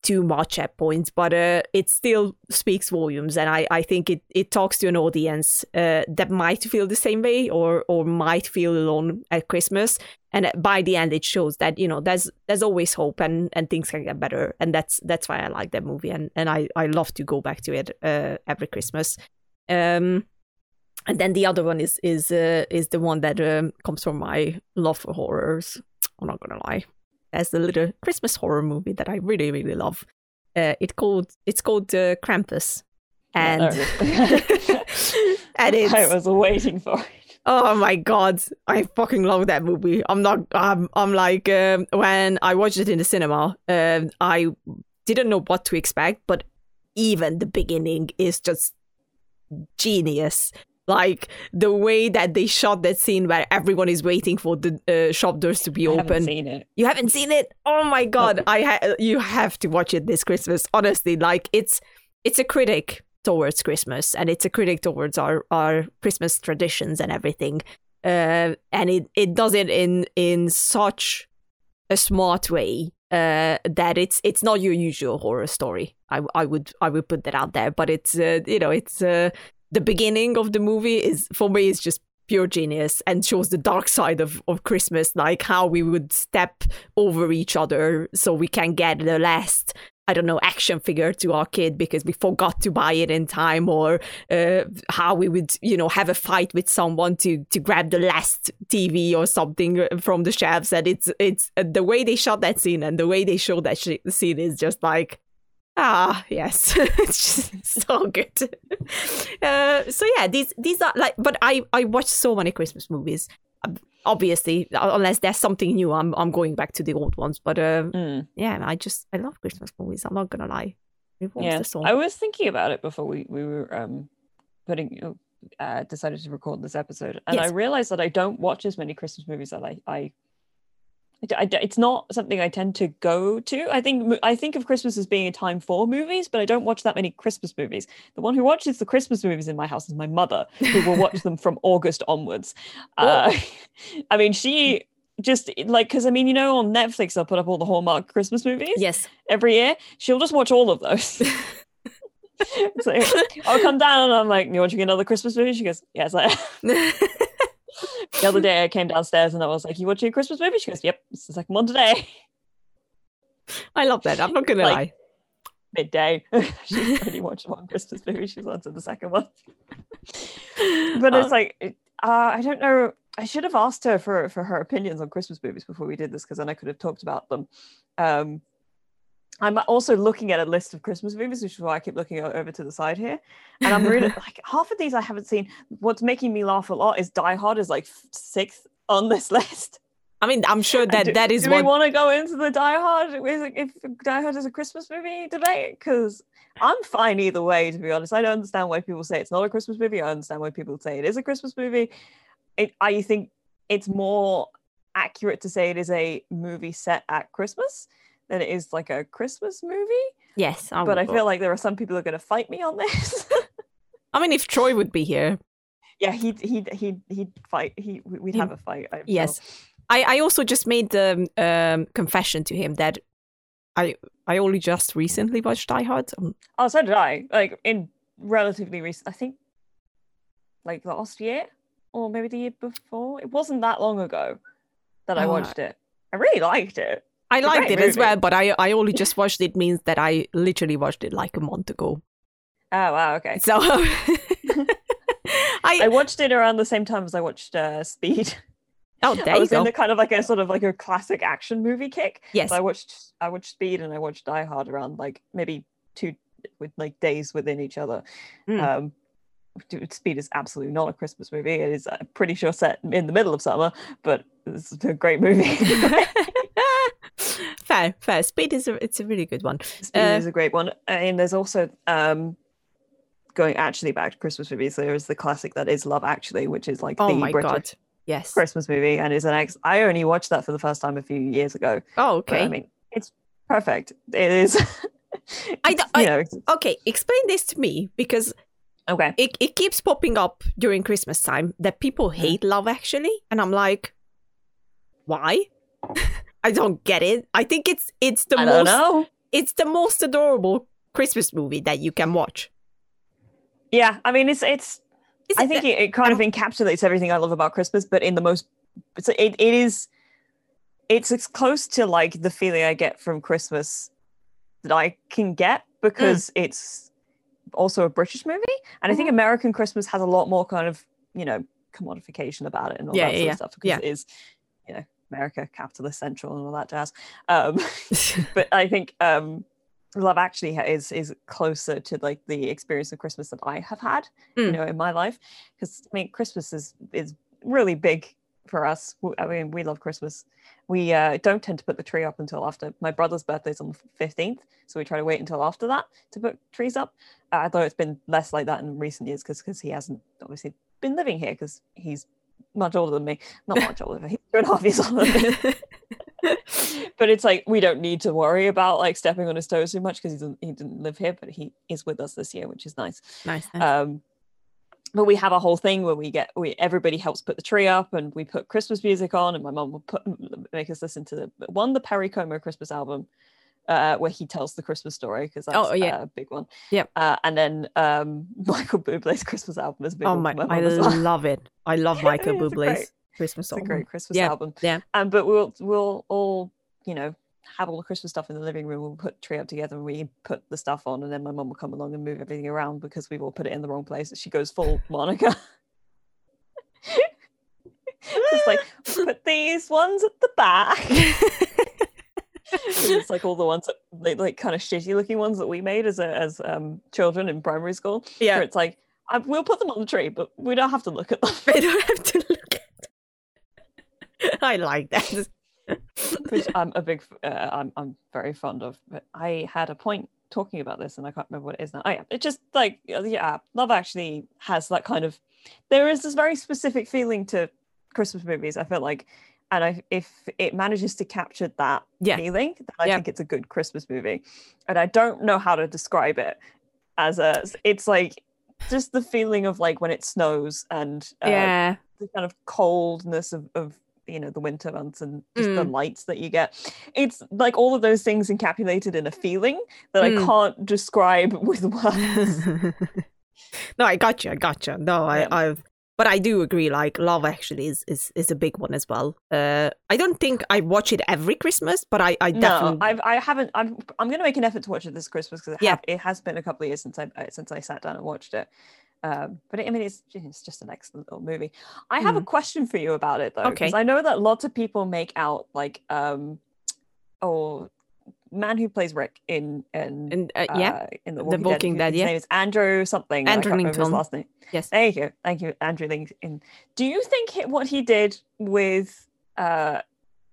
too much at points, but uh, it still speaks volumes, and I, I think it, it talks to an audience uh, that might feel the same way or or might feel alone at Christmas. And by the end, it shows that you know there's there's always hope and, and things can get better, and that's that's why I like that movie, and, and I, I love to go back to it uh, every Christmas. Um, and then the other one is is uh, is the one that um, comes from my love for horrors. I'm not gonna lie as the little Christmas horror movie that I really really love. Uh, it called it's called uh, Krampus, and and it's, I was waiting for it. Oh my god, I fucking love that movie. I'm not. I'm. I'm like um, when I watched it in the cinema. Um, I didn't know what to expect, but even the beginning is just genius like the way that they shot that scene where everyone is waiting for the uh, shop doors to be I open. Haven't seen it. You haven't seen it? Oh my god! I ha- you have to watch it this Christmas. Honestly, like it's it's a critic towards Christmas and it's a critic towards our our Christmas traditions and everything. Uh, and it it does it in in such a smart way uh, that it's it's not your usual horror story. I, I would I would put that out there, but it's uh, you know it's uh, the beginning of the movie is for me is just pure genius and shows the dark side of, of Christmas, like how we would step over each other so we can get the last I don't know, action figure to our kid because we forgot to buy it in time, or uh, how we would, you know, have a fight with someone to to grab the last TV or something from the shelves. And it's it's the way they shot that scene and the way they show that sh- scene is just like, ah, yes, it's just so good. Uh, so yeah, these these are like, but I I watch so many Christmas movies obviously unless there's something new i'm i'm going back to the old ones but uh, Mm. yeah i just i love christmas movies i'm not gonna lie Yeah. I was thinking about it before we we were um putting uh decided to record this episode, and I realized that I don't watch as many Christmas movies that I I. I d- I d- it's not something I tend to go to. I think I think of Christmas as being a time for movies, but I don't watch that many Christmas movies. The one who watches the Christmas movies in my house is my mother, who will watch them from August onwards. Uh, I mean, she just like because I mean, you know, on Netflix they'll put up all the Hallmark Christmas movies yes every year. She'll just watch all of those. so I'll come down and I'm like, "You want to watching another Christmas movie?" She goes, "Yes, I." am." the other day I came downstairs and I was like, "You watching a Christmas movie?" She goes, "Yep, it's the second one today, i love that i'm not gonna Like- lie midday." She's already watched one Christmas movie. She's on to the second one. but Uh, it's like, uh, I don't know. I should have asked her for for her opinions on Christmas movies before we did this because then I could have talked about them. Um, I'm also looking at a list of Christmas movies, which is why I keep looking over to the side here. And I'm really like half of these I haven't seen. What's making me laugh a lot is Die Hard is like sixth on this list. i mean i'm sure that do, that is do what we want to go into the Die Hard if Die Hard is a Christmas movie debate? Because I'm fine either way, to be honest. I don't understand why people say it's not a Christmas movie. I understand why people say it is a Christmas movie. It, I think it's more accurate to say it is a movie set at Christmas than it is like a Christmas movie. yes I But I feel like there are some people who are going to fight me on this. i mean if troy would be here yeah, he'd he'd he'd he'd fight. He we'd have a fight. Sure. yes I, I also just made the um, confession to him that I I only just recently watched Die Hard. Um, Oh, so did I. Like in relatively recent, I think, like last year or maybe the year before. It wasn't that long ago that I Oh, watched it. I really liked it. I liked it as well, but I I only just watched it means that I literally watched it like a month ago. Oh wow, okay. So I, I watched it around the same time as I watched uh, Speed. oh there I you was go. in the kind of like a sort of like a classic action movie kick. yes, So I watched I watched Speed and I watched Die Hard around like maybe two with like days within each other. Mm. Um, Speed is absolutely not a Christmas movie. It is uh, pretty sure set in the middle of summer, but it's a great movie. fair, fair. Speed is a it's a really good one. Speed Uh, is a great one, and there's also um, going actually back to Christmas movies. There is the classic that is Love Actually, which is like Oh the my British god, yes. Christmas movie, and is an ex. I only watched that for the first time a few years ago. Oh but, okay. I mean, it's perfect. It is. I it's, d- I- you know, okay, explain this to me because okay. it, it keeps popping up during Christmas time that people Mm. hate Love Actually, and I'm like, why? I don't get it. I think it's it's the I most know. it's the most adorable Christmas movie that you can watch. Yeah, I mean, it's it's. Is I think it, it kind of encapsulates everything I love about Christmas, but in the most. It's it, it is. It's as close to like the feeling I get from Christmas that I can get because it's also a British movie, and I think Mm-hmm. American Christmas has a lot more kind of you know commodification about it and all Yeah, that yeah, sort yeah. of stuff because Yeah. it is, America capitalist central and all that jazz. Um, but I think um, Love Actually is is closer to like the experience of Christmas that I have had, you Mm. know, in my life. Because I mean, Christmas is is really big for us. I mean, we love Christmas. We uh, don't tend to put the tree up until after my brother's birthday is on the fifteenth, so we try to wait until after that to put trees up. Uh, although it's been less like that in recent years because because he hasn't obviously been living here because he's much older than me. Not much older, but he's two and a half years older than me but it's like we don't need to worry about like stepping on his toes too much because he didn't he didn't live here, but he is with us this year, which is nice. nice. nice. Um, but we have a whole thing where we get we everybody helps put the tree up and we put Christmas music on, and my mom will put make us listen to the one the Perry Como Christmas album. Uh, where he tells the Christmas story because that's Oh, yeah. a big one. Yep. Uh, and then um, Michael Bublé's Christmas album is a big oh one. my, my I as well. love it. I love Michael Bublé's great- Christmas It's a great Christmas Yeah, album. yeah. Um, but we'll we'll all you know have all the Christmas stuff in the living room. We'll put tree up together and we put the stuff on, and then my mum will come along and move everything around because we've all put it in the wrong place. She goes full Monica. it's like put these ones at the back. It's like all the ones that like, like kind of shitty looking ones that we made as a, as um, children in primary school. Yeah. where it's like I, we'll put them on the tree, but we don't have to look at them. I don't have to look at. I like that. which I'm a big, uh, I'm I'm very fond of. But I had a point talking about this, and I can't remember what it is now. Oh yeah, it just like yeah, Love Actually has that kind of. There is this very specific feeling to Christmas movies. I feel like, and I, if it manages to capture that Yeah. feeling, then I Yeah. think it's a good Christmas movie. And I don't know how to describe it as a. It's like just the feeling of like when it snows and uh, yeah. the kind of coldness of, of you know the winter months and just the Mm. lights that you get it's like all of those things encapsulated in a feeling that i Mm. can't describe with words no, I got you. I got you. No, I, Yeah. I've, but I do agree. Like, love actually is is is a big one as well. Uh, I don't think I watch it every Christmas, but I I definitely no i've i haven't i'm i'm going to make an effort to watch it this christmas because it, Yeah. have- it has been a couple of years since i uh, since i sat down and watched it um, but I mean, it's it's just an excellent little movie. I have a question for you about it though, Mm-hmm. Okay. because I know that lots of people make out like, um, oh, man who plays Rick in in and uh, yeah, uh, in the The Walking, Walking Dead. Dead, His yeah. name is Andrew something. Andrew Lincoln. last name. Yes. There you go. Thank you, Andrew Lincoln. Do you think he- what he did with uh,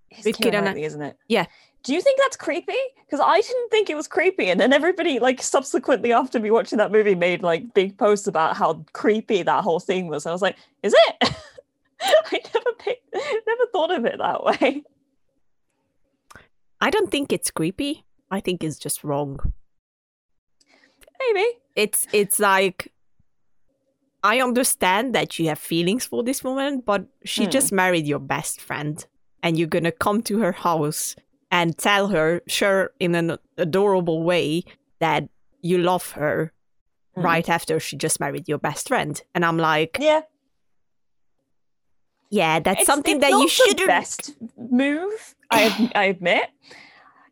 his With Keira Knightley, isn't it? Yeah. Do you think that's creepy? Because I didn't think it was creepy, and then everybody, like, subsequently after me watching that movie, made like big posts about how creepy that whole scene was. I was like, is it? I never picked, never thought of it that way. I don't think it's creepy. I think it's just wrong. Maybe. It's it's like I understand that you have feelings for this woman, but she Hmm. just married your best friend, and you're gonna come to her house and tell her, sure, in an adorable way, that you love her Hmm. right after she just married your best friend. And I'm like, Yeah. Yeah, that's It's- something it's that you shouldn't. best move. I I admit.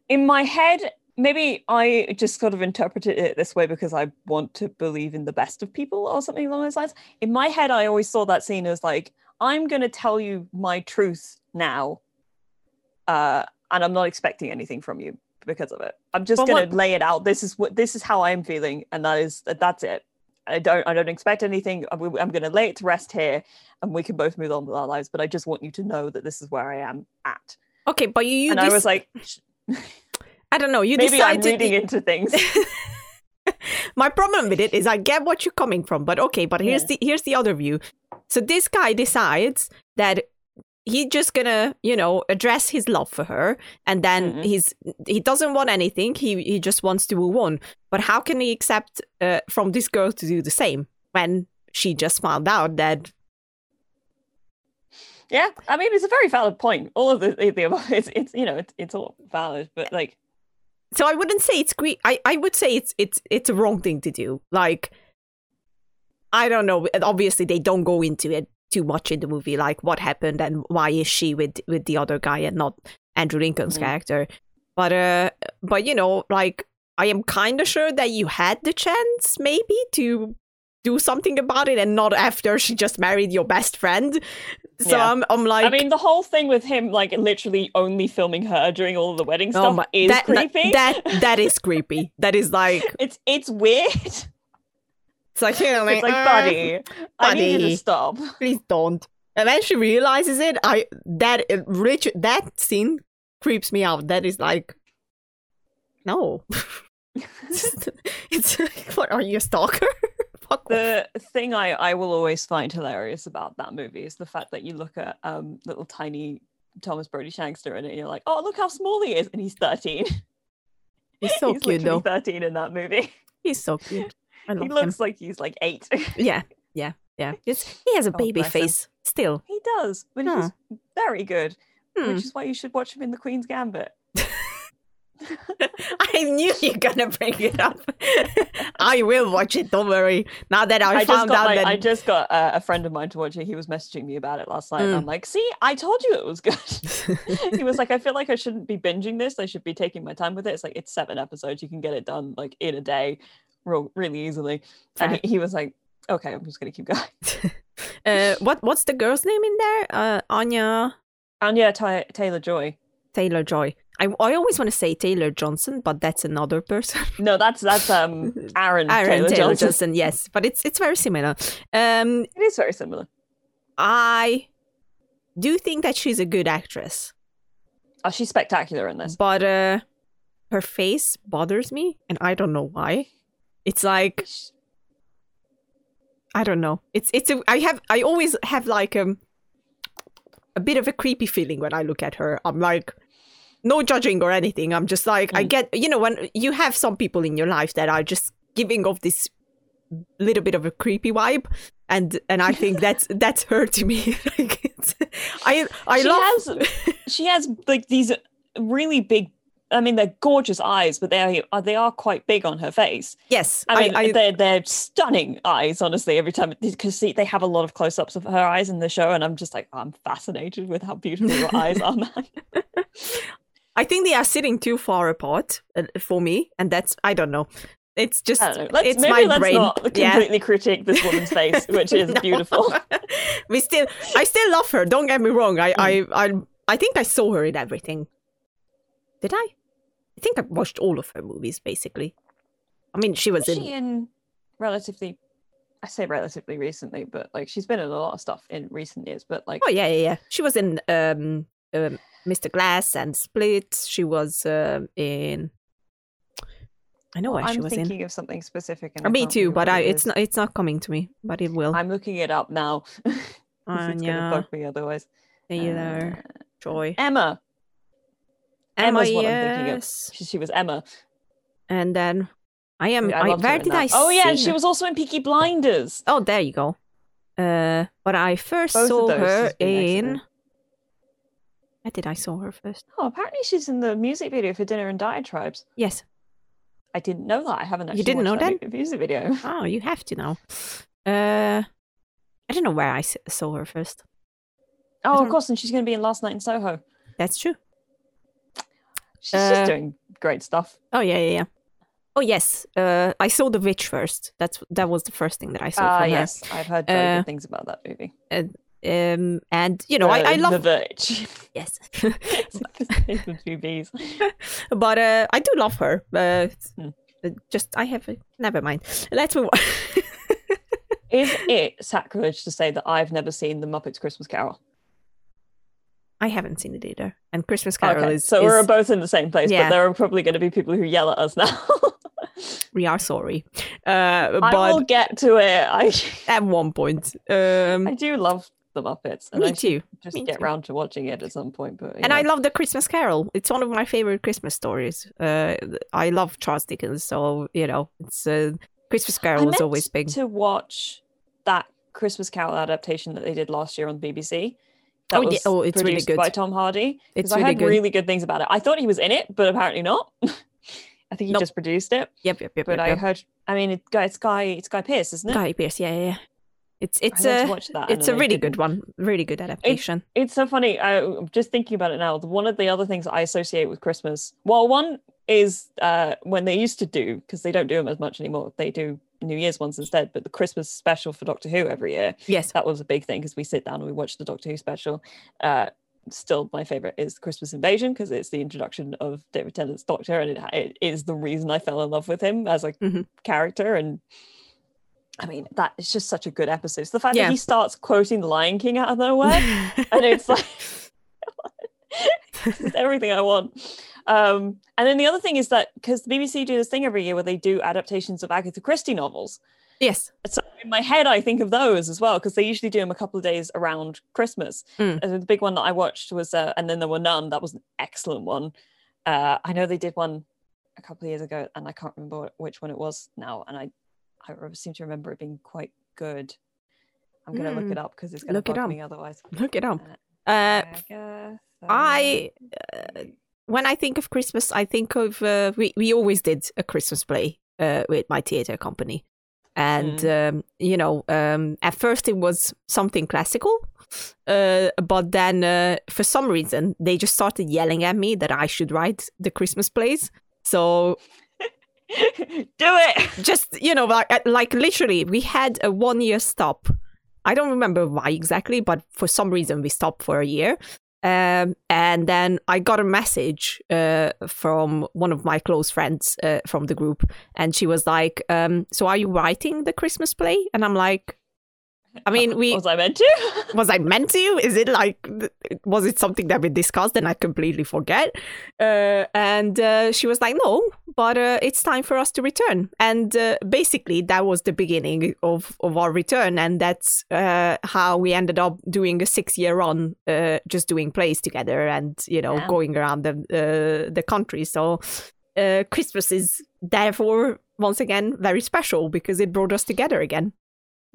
In my head, maybe I just sort of interpreted it this way because I want to believe in the best of people or something along those lines. In my head, I always saw that scene as like, I'm going to tell you my truth now, uh, and I'm not expecting anything from you because of it. I'm just going to lay it out. This is what this is how I'm feeling, and that is that's it. I don't I don't expect anything. I'm, I'm going to lay it to rest here, and we can both move on with our lives. But I just want you to know that this is where I am at. Okay, but you, you and I was like, I don't know. You maybe I'm decided reading into things. My problem with it is I get what you're coming from, but okay, but here's the here's the other view. So this guy decides that he's just gonna, you know, address his love for her, and then Mhm. he's he doesn't want anything. He he just wants to move on. But how can he accept uh, from this girl to do the same when she just found out that? yeah, I mean, it's a very valid point. All of the, the, the it's it's you know it's it's all valid, but like So I wouldn't say it's great. I I would say it's it's it's a wrong thing to do. Like I don't know. Obviously, they don't go into it too much in the movie, like what happened and why is she with with the other guy and not Andrew Lincoln's Mhm. character. But uh, but you know, like I am kind of sure that you had the chance maybe to do something about it and not after she just married your best friend. So Yeah. I'm I'm like, I mean, the whole thing with him like literally only filming her during all the wedding oh stuff my- is that, that- creepy. That, that is creepy. That is like it's it's weird. It's like, you know, It's like, uh, buddy, I need you buddy. to stop. please don't. And then she realizes it. I that Rich that scene creeps me out. That is like, no. it's like, what are you a stalker? The thing I, I will always find hilarious about that movie is the fact that you look at um little tiny Thomas Brodie Sangster in it and you're like, oh look how small he is, and he's 13. He's so he's cute though. 13 in that movie. He's so cute. He him. looks like he's like eight. Yeah, yeah, yeah. Just, he has a God baby bless him. face still. he does, but Huh. he's very good, Hmm. which is why you should watch him in The Queen's Gambit. I knew you're gonna bring it up. I will watch it. Don't worry. Now that I, I found out my, that I just got uh, a friend of mine to watch it. He was messaging me about it last night. And Mm. I'm like, see, I told you it was good. he was like, I feel like I shouldn't be binging this. I should be taking my time with it. It's like it's seven episodes. You can get it done like in a day, real really easily. And he, he was like, okay, I'm just gonna keep going. uh, what what's the girl's name in there? Uh, Anya Ty- Taylor Joy. Taylor Joy. I I always want to say Taylor Johnson, but that's another person. No, that's that's um Aaron, Aaron Taylor, Taylor, Johnson. Johnson. Yes, but it's it's very similar. Um, It is very similar. I do think that she's a good actress, Oh, she's spectacular in this. but uh, her face bothers me, and I don't know why. It's like I don't know. It's it's a, I have I always have like um a bit of a creepy feeling when I look at her. I'm like no judging or anything. I'm just like I Mm. get you know when you have some people in your life that are just giving off this little bit of a creepy vibe and and I think that's that's her to me. like I I she love has she has like these really big. I mean, they're gorgeous eyes, but they are they are quite big on her face. yes. I mean, I, they're they're stunning eyes, honestly. Every time because they have a lot of close ups of her eyes in the show, and I'm just like, I'm fascinated with how beautiful your eyes are, man. I think they are sitting too far apart uh, for me, and that's I don't know. It's just I don't know. Let's it's maybe my let's brain. not Yeah. completely critique this woman's face, which is No. beautiful. we still, I still love her. Don't get me wrong. I, Mm. I, I, I think I saw her in everything. Did I? I think I watched all of her movies basically. I mean, she was Was in. she in relatively? I say relatively recently, but like she's been in a lot of stuff in recent years. But like, Oh yeah, yeah, yeah. She was in um, um, Mr. Glass and Split. She was um, in. I know where I'm she was in. thinking of something specific. And Uh, me too, but I it it's not it's not coming to me, but it will. I'm looking it up now. 'cause it's gonna Anya bug me otherwise. Taylor Uh, Joy. Emma. Emma, Emma's what I'm thinking of. yes. She, she was Emma. And then I am. I I, where did. I? Oh yeah, she her? was also in Peaky Blinders. Oh, there you go. Uh, but I first Both saw her in. excellent. Where did I saw her first? Oh, apparently she's in the music video for Dinner and Diatribes. Yes. I didn't know that. I haven't actually didn't watched know that mu- music video. Oh, you have to know. Uh, I don't know where I saw her first. Oh, of course, and she's going to be in Last Night in Soho. That's true. She's Uh, just doing great stuff. Oh yeah, yeah, yeah. Oh yes. Uh, I saw The Witch first. That's that was the first thing that I saw Ah, from yes, I've heard very Uh, good things about that movie. Um, and you know, I, I The- love The Verge. yes, It's the two Bs. but uh, I do love her. Uh, Hmm. uh, just I have never mind. Let's move on. Is it sacrilege to say that I've never seen the Muppets Christmas Carol? I haven't seen it either. And Christmas Carol okay, is, so is we're both in the same place, Yeah. but there are probably going to be people who yell at us now. we are sorry. Uh, I will get to it. I at one point, um, I do love the Muppets, and I me should too. just me get too. round to watching it at some point. But And I love the Christmas Carol. It's one of my favorite Christmas stories. Uh, I love Charles Dickens, so you know, it's uh, Christmas I Carol is always big. to watch that Christmas Carol adaptation that they did last year on BBC. That Oh, yeah. was Oh, it's really good. by Tom Hardy. It's Because I really heard good. really good things about it. I thought he was in it, but apparently not. I think he Nope. just produced it. Yep, yep, yep. But yep, I yep. heard. I mean, it, Guy- it's Guy. It's Guy Pearce, isn't it? Guy Pearce, yeah, yeah, yeah. It's it's I meant to a watch that. it's a really good one. Really good adaptation. It's so funny. I, I'm just thinking about it now. One of the other things I associate with Christmas, well, one is uh, when they used to do, because they don't do them as much anymore, they do New Year's ones instead, but the Christmas special for Doctor Who every year, Yes. that was a big thing because we sit down and we watch the Doctor Who special. Uh, still, my favorite is Christmas Invasion because it's the introduction of David Tennant's Doctor, and it, it is the reason I fell in love with him as a Mhm. character. And I mean, that is just such a good episode. So the fact Yeah. that he starts quoting The Lion King out of nowhere and it's like it's everything I want. Um, and then the other thing is that because the BBC do this thing every year where they do adaptations of Agatha Christie novels. yes. So in my head, I think of those as well because they usually do them a couple of days around Christmas. Mm. And the big one that I watched was, uh, and then there were none. That was an excellent one. Uh, I know they did one a couple of years ago, and I can't remember which one it was now. And I, I seem to remember it being quite good. I'm gonna look Mm. it up because it's gonna Look it up. me otherwise. Look it up. Uh, Uh, Agatha I uh, when I think of Christmas, I think of uh, we we always did a Christmas play uh, with my theater company, and um, you know, um, at first it was something classical, uh, but then uh, for some reason they just started yelling at me that I should write the Christmas plays. So Do it. just you know, like, uh, like literally, we had a one year stop. I don't remember why exactly, but for some reason we stopped for a year. Um, and then I got a message uh, from one of my close friends uh, from the group, and she was like, um, "So are you writing the Christmas play?" And I'm like, I mean, we was I meant to? was I meant to? Is it like was it something that we discussed and I completely forget? Uh, and uh, she was like, no, but uh, it's time for us to return. And uh, basically, that was the beginning of of our return, and that's uh, how we ended up doing a six year run, uh, just doing plays together and you know Yeah. going around the uh, the country. So uh, Christmas is therefore once again very special because it brought us together again.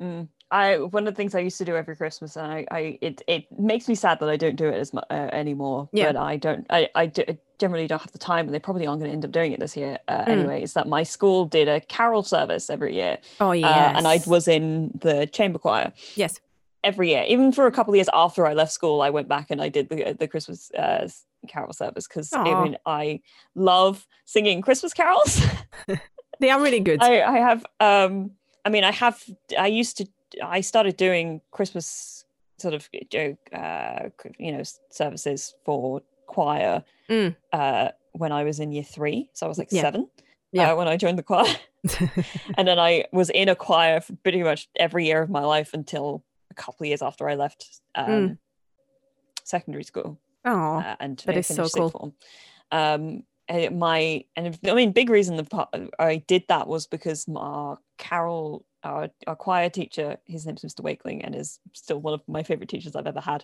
Mm. I one of the things I used to do every Christmas, and I, I it it makes me sad that I don't do it as much uh, anymore. Yeah. But I don't, I I do, generally don't have the time, and they probably aren't going to end up doing it this year uh, Mm. anyway. Is that my school did a carol service every year, Oh uh, yeah, and I was in the chamber choir yes. every year. Even for a couple of years after I left school, I went back and I did the the Christmas uh, carol service because I mean I love singing Christmas carols. They are really good. I, I have um I mean I have I used to I started doing Christmas sort of you know, uh you know services for choir Mm. uh when I was in year three so I was like Yeah. seven Yeah. uh, when I joined the choir and then I was in a choir for pretty much every year of my life until a couple of years after I left um Mm. secondary school oh, uh, and that uh, so cool. form. Um, and my and I mean, big reason the part I did that was because my Carol, our, our choir teacher, his name's Mr. Wakeling, and is still one of my favorite teachers I've ever had.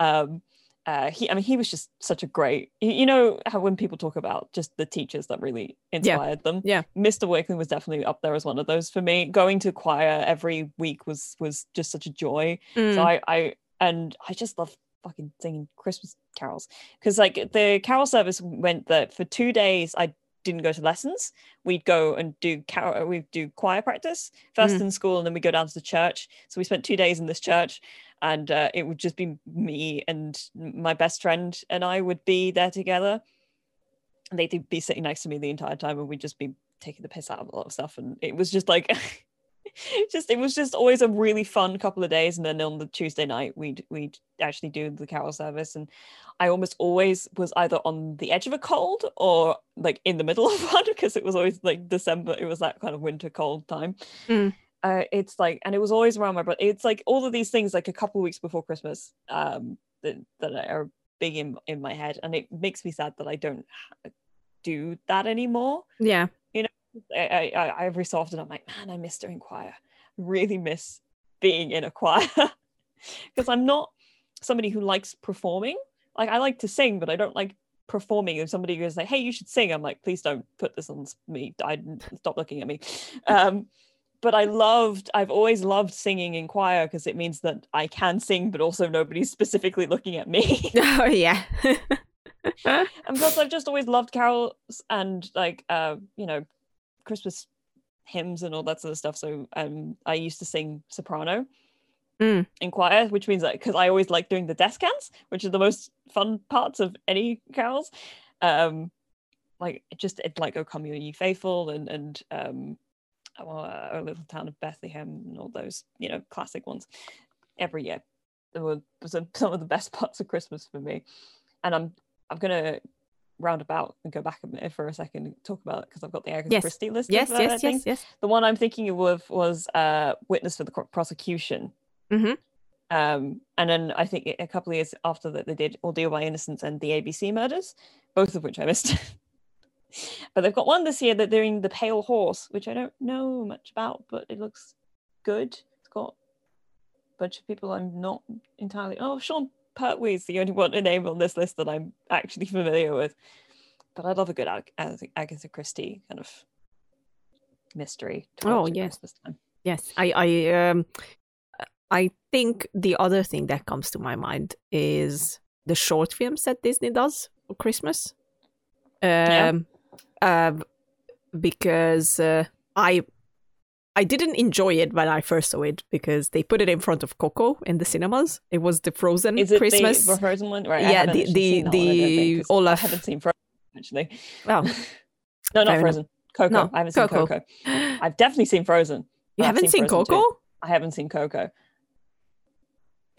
Um, uh, he, I mean, he was just such a great. You, you know how when people talk about just the teachers that really inspired them. Yeah. Mr. Wakeling was definitely up there as one of those for me. Going to choir every week was was just such a joy. Mm. So I, I and I just love fucking singing Christmas carols because like the carol service went that for two days I didn't go to lessons. We'd go and do carol, we'd do choir practice first Mm. in school, and then we go down to the church. So we spent two days in this church, and uh, it would just be me and my best friend and I would be there together. And they'd be sitting next to me the entire time, and we'd just be taking the piss out of a lot of stuff. And it was just like just it was just always a really fun couple of days and then on the tuesday night we'd we'd actually do the carol service and i almost always was either on the edge of a cold or like in the middle of one because it was always like december it was that kind of winter cold time Mm. uh, it's like and it was always around my brother it's like all of these things like a couple of weeks before christmas um that, that are big in, in my head and it makes me sad that i don't do that anymore yeah. I, I, I every so often I'm like, man, I miss doing choir. I really miss being in a choir because I'm not somebody who likes performing. Like I like to sing, but I don't like performing. If somebody goes like, "Hey, you should sing," I'm like, "Please don't put this on me. I stop looking at me." Um, but I loved. I've always loved singing in choir because it means that I can sing, but also nobody's specifically looking at me. Oh yeah. and plus I've just always loved carols and like uh you know Christmas hymns and all that sort of stuff. So um I used to sing soprano Mm. in choir which means that because I always like doing the descants which are the most fun parts of any carols. Um like just it like oh come you ye faithful and and um oh, uh, a little town of Bethlehem and all those you know classic ones every year. They were some some of the best parts of Christmas for me. And I'm I'm gonna round about and go back a minute for a second and talk about it because I've got the Agatha Yes. Christie list. yes, yes, yes, yes. The one I'm thinking of was uh, Witness for the Prosecution. Mhm. Um, and then I think a couple of years after that, they did Ordeal by Innocence and the ABC Murders, both of which I missed. but they've got one this year that they're doing The Pale Horse, which I don't know much about, but it looks good. It's got a bunch of people I'm not entirely. Oh, Sean Pertwee is the only one name on this list that I'm actually familiar with. But I love a good Ag- Ag- Agatha Christie kind of mystery. to Oh, yes. Yes, I, I, um, I think the other thing that comes to my mind is the short films that Disney does for Christmas. Um, uh, because uh, I I didn't enjoy it when I first saw it because they put it in front of Coco in the cinemas. It was the Frozen Is it Christmas. the Frozen one? Right. Yeah, the- the- seen the Olaf- I haven't seen Frozen actually. Oh, No, not enough. Frozen. Coco. No, I haven't seen Coco. Coco. I've definitely seen Frozen. you haven't seen, Frozen Coco? too. I haven't seen Coco.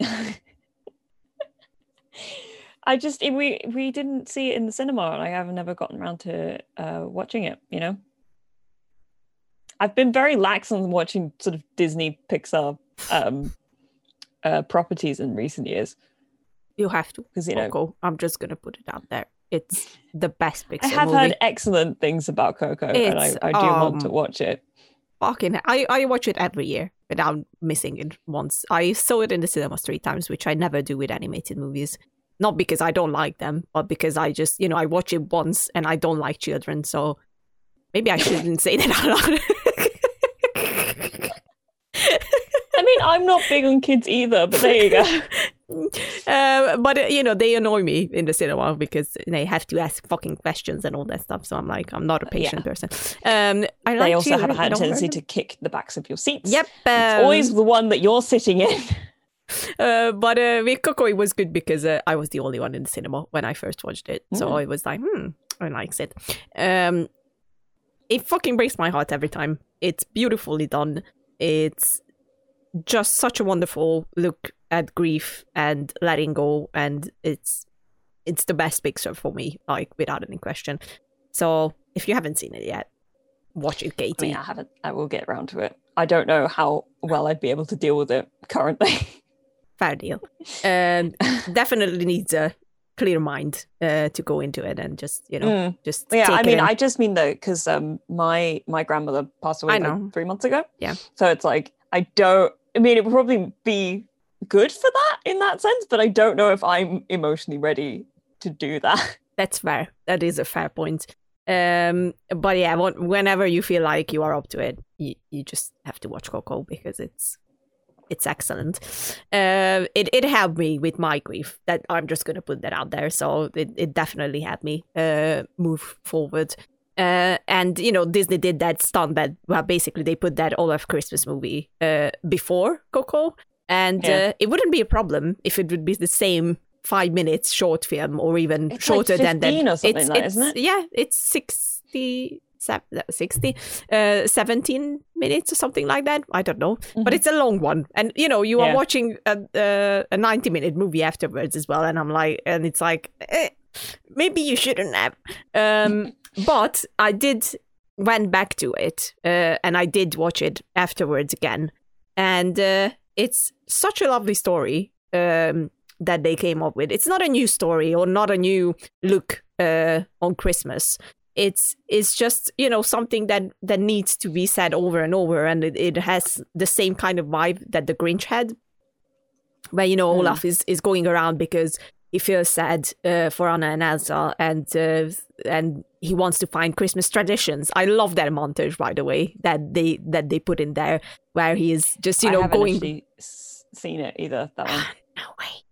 I just we we didn't see it in the cinema, and I have never gotten around to uh, watching it. You know, I've been very lax on watching sort of Disney Pixar um, uh, properties in recent years You have to. because you know Coco. I'm just gonna put it out there. It's the best Pixar I have movie. heard excellent things about Coco, and I, I do want to um, watch it. Fucking, I I watch it every year without missing it once. I saw it in the cinemas three times, which I never do with animated movies. Not because I don't like them, but because I just, you know, I watch it once and I don't like children, so maybe I shouldn't say that out loud. I mean, I'm not big on kids either, but there you go. uh, but uh, you know they annoy me in the cinema because they have to ask fucking questions and all that stuff. So I'm like, I'm not a patient person. Um, I They like also have a I tendency to kick the backs of your seats. Yep. It's um, always the one that you're sitting in. Uh, but uh, with Coco, it was good because uh, I was the only one in the cinema when I first watched it. So Mm. I was like, hmm, I likes it. Um, it fucking breaks my heart every time. It's beautifully done. It's just such a wonderful look at grief and letting go, and it's it's the best picture for me, like without any question. So if you haven't seen it yet, watch it, I Katie. mean, I haven't. I will get around to it. I don't know how well I'd be able to deal with it currently. fair deal. Um, definitely needs a clear mind uh, to go into it and just you know Mm. just Yeah, I mean, in. I just mean though, because um, my my grandmother passed away like, three months ago. Yeah. So it's like I don't. I mean, it would probably be good for that in that sense, but I don't know if I'm emotionally ready to do that. That's fair. That is a fair point. Um, but yeah, whenever you feel like you are up to it, you, you just have to watch Coco because it's it's excellent. Uh, it it helped me with my grief. That I'm just gonna put that out there. So it, it definitely helped me uh move forward. Uh, and you know Disney did that stunt that well basically they put that Olaf Christmas movie uh before Coco, and Yeah. uh, it wouldn't be a problem if it would be the same five minutes short film or even It's like shorter than that. 15 or something it's, like that, it's, isn't it? Yeah, it's 60, se- 60 uh, 17 minutes or something like that. I don't know. But it's a long one. And, you know, you are watching a, a, a 90 minute movie afterwards as well. And I'm like, and it's like, eh, maybe you shouldn't have. Um, but I did went back to it uh, and I did watch it afterwards again. And uh, it's such a lovely story um, that they came up with. It's not a new story or not a new look uh, on Christmas. It's it's just you know something that that needs to be said over and over, and it, it has the same kind of vibe that the Grinch had, where you know Hmm. Olaf is is going around because he feels sad uh, for Anna and Elsa, and uh, and he wants to find Christmas traditions. I love that montage, by the way, that they that they put in there, where he is just you know going seen it either. That one. no way.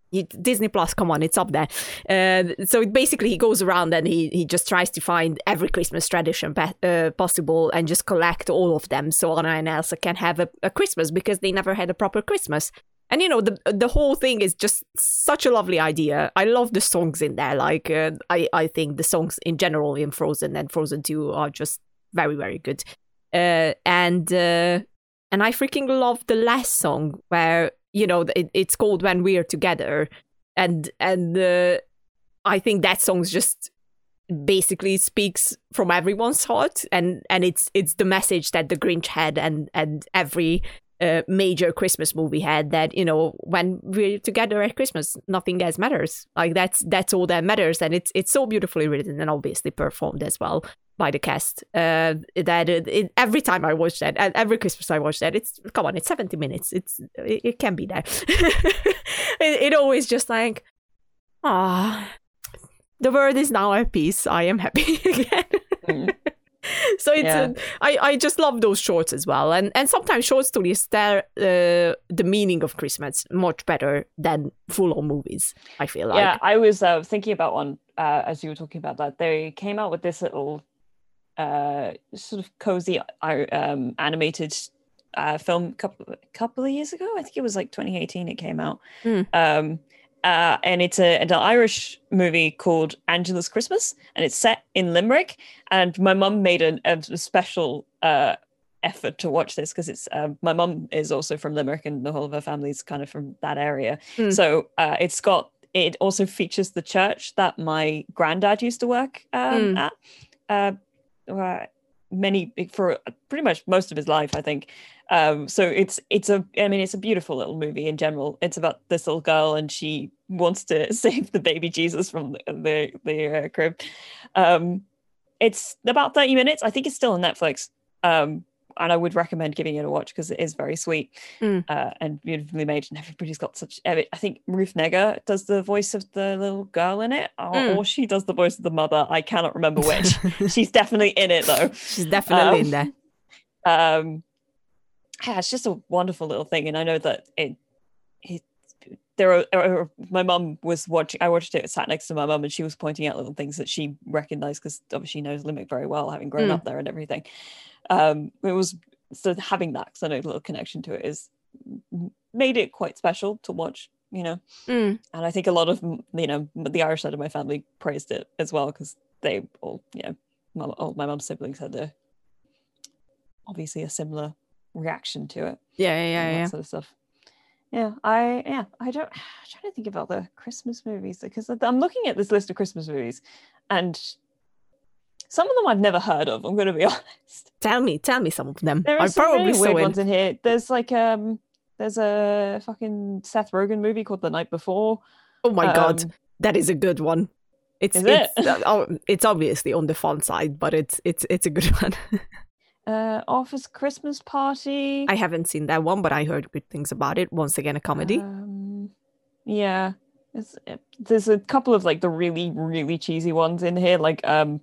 Disney Plus, come on, it's up there. Uh, so basically, he goes around and he, he just tries to find every Christmas tradition uh, possible and just collect all of them so Anna and Elsa can have a, a Christmas because they never had a proper Christmas. And you know the the whole thing is just such a lovely idea. I love the songs in there. Like uh, I I think the songs in general in Frozen and Frozen Two are just very very good. Uh, and uh, and I freaking love the last song where you know it, it's called When We're Together, and and uh, I think that song's just basically speaks from everyone's heart, and and it's it's the message that the Grinch had, and and every uh, major Christmas movie had that you know when we're together at Christmas, nothing else matters. Like that's that's all that matters, and it's it's so beautifully written and obviously performed as well by the cast. Uh, that it, it, every time I watch that, every Christmas I watch that, it's come on, it's seventy minutes. It's it, it can be there. it, it always just like, ah, the world is now at peace. I am happy again. Mm. so it's Yeah. uh, I, I just love those shorts as well and and sometimes short stories tell uh, the meaning of christmas much better than full-on movies i feel like yeah, I was uh, thinking about one uh, as you were talking about that. They came out with this little uh, sort of cozy um, animated uh, film couple couple of years ago. I think it was like 2018. It came out, Hmm. um, uh, and it's a, an Irish movie called Angela's Christmas, and it's set in Limerick. And my mum made an, a special uh, effort to watch this because it's uh, my mum is also from Limerick, and the whole of her family's kind of from that area. Hmm. So uh, it's got it also features the church that my granddad used to work um, Hmm. at. Many for pretty much most of his life, I think. Um, so it's it's a I mean it's a beautiful little movie in general. It's about this little girl and she wants to save the baby Jesus from the the, the uh, crib. Um, it's about thirty minutes. I think it's still on Netflix. Um, and I would recommend giving it a watch because it is very sweet Mm. uh, and beautifully made. And everybody's got such. I think Ruth Negga does the voice of the little girl in it, or, Mm. or she does the voice of the mother. I cannot remember which. She's definitely in it though. she's definitely Um, in there Um, yeah, it's just a wonderful little thing, and I know that it. it there are, my mum was watching. I watched it, sat next to my mum, and she was pointing out little things that she recognised because obviously she knows Limerick very well, having grown Mm. up there and everything. Um, it was so having that because I know a little connection to it is made it quite special to watch. You know, Mm. and I think a lot of you know the Irish side of my family praised it as well because they all you know my, all my mum's siblings had a obviously a similar reaction to it yeah yeah yeah, yeah. sort of stuff. Yeah, I yeah I don't I'm trying to think of other Christmas movies because I'm looking at this list of Christmas movies and some of them I've never heard of. I'm going to be honest. tell me tell me some of them There are i'm some probably really weird in. ones in here. There's like um there's a fucking Seth Rogen movie called The Night Before. oh my god Um, that is a good one it's it's, it? uh, oh, it's obviously on the fun side but it's it's it's a good one Uh, Office Christmas Party. i haven't seen that one but i heard good things about it once again a comedy Um, yeah, it's, it, there's a couple of like the really really cheesy ones in here, like um,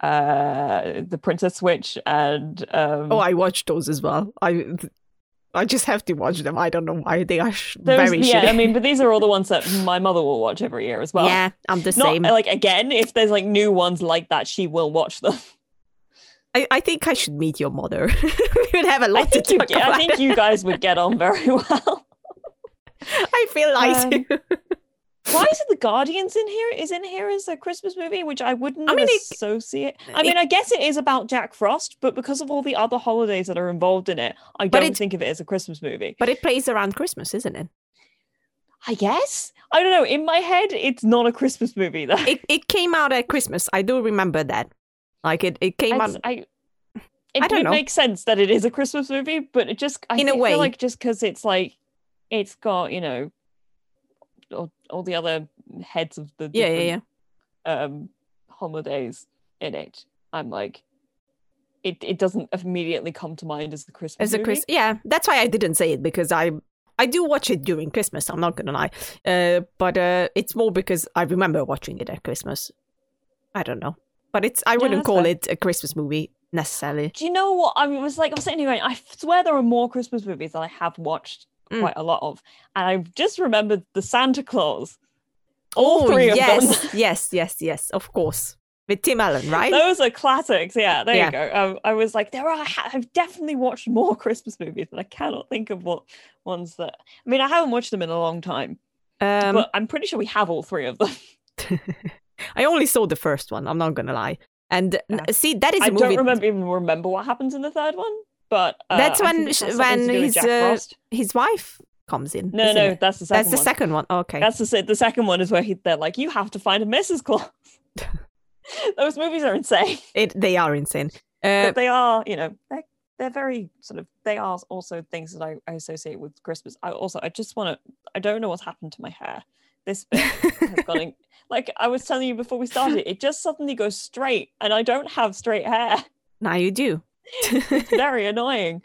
uh, the Princess Switch and um, oh i watched those as well i i just have to watch them i don't know why they are sh- very yeah. shitty I mean, but these are all the ones that my mother will watch every year as well. yeah i'm the Not same like again, if there's like new ones like that, she will watch them. I, I think i should meet your mother we would have a lot to you, talk I think you guys would get on very well. i feel like Um. Why is it the Guardians in here? Is in here as a Christmas movie, which I wouldn't I mean, it- associate. I mean, I guess it is about Jack Frost, but because of all the other holidays that are involved in it, I don't it's- think of it as a Christmas movie. but it plays around christmas isn't it I guess I don't know. In my head, it's not a Christmas movie. Though. it, it came out at christmas i do remember that like it, it came It's- out I, it, I don't it know. makes sense that it is a Christmas movie, but it just I In a feel way. like just because it's like it's got you know all, all the other heads of the yeah yeah yeah um holidays in it i'm like it, it doesn't immediately come to mind as the christmas as a movie. chris yeah that's why i didn't say it because i i do watch it during christmas i'm not gonna lie uh but uh it's more because i remember watching it at christmas i don't know but it's i wouldn't that's call fair. it a christmas movie necessarily do you know what i mean, was like i'm sitting here going i swear there are more christmas movies that i have watched Mm. quite a lot of and i've just remembered the santa claus all oh three of yes them yes yes yes of course with tim allen right Those are classics. Yeah, there Yeah. you go. Um, I was like, there are. I've definitely watched more Christmas movies, but I cannot think of what ones that. I mean, I haven't watched them in a long time, um but I'm pretty sure we have all three of them. i only saw the first one i'm not gonna lie and Yeah. see that is a I movie don't remember even remember what happens in the third one, but uh, That's when think it sh- has something when to do with he's, Jack uh, his wife comes in No, no, it? that's the second that's the one. second one okay That's the the second one is where he they're like, you have to find a Mrs. Claus. Those movies are insane. it, they are insane uh, but they are, you know, they're they're very sort of they are also things that I, I associate with Christmas. I also I just want to I don't know what's happened to my hair. This bit has gone in, like I was telling you before we started, it just suddenly goes straight and I don't have straight hair. now you do It's very annoying.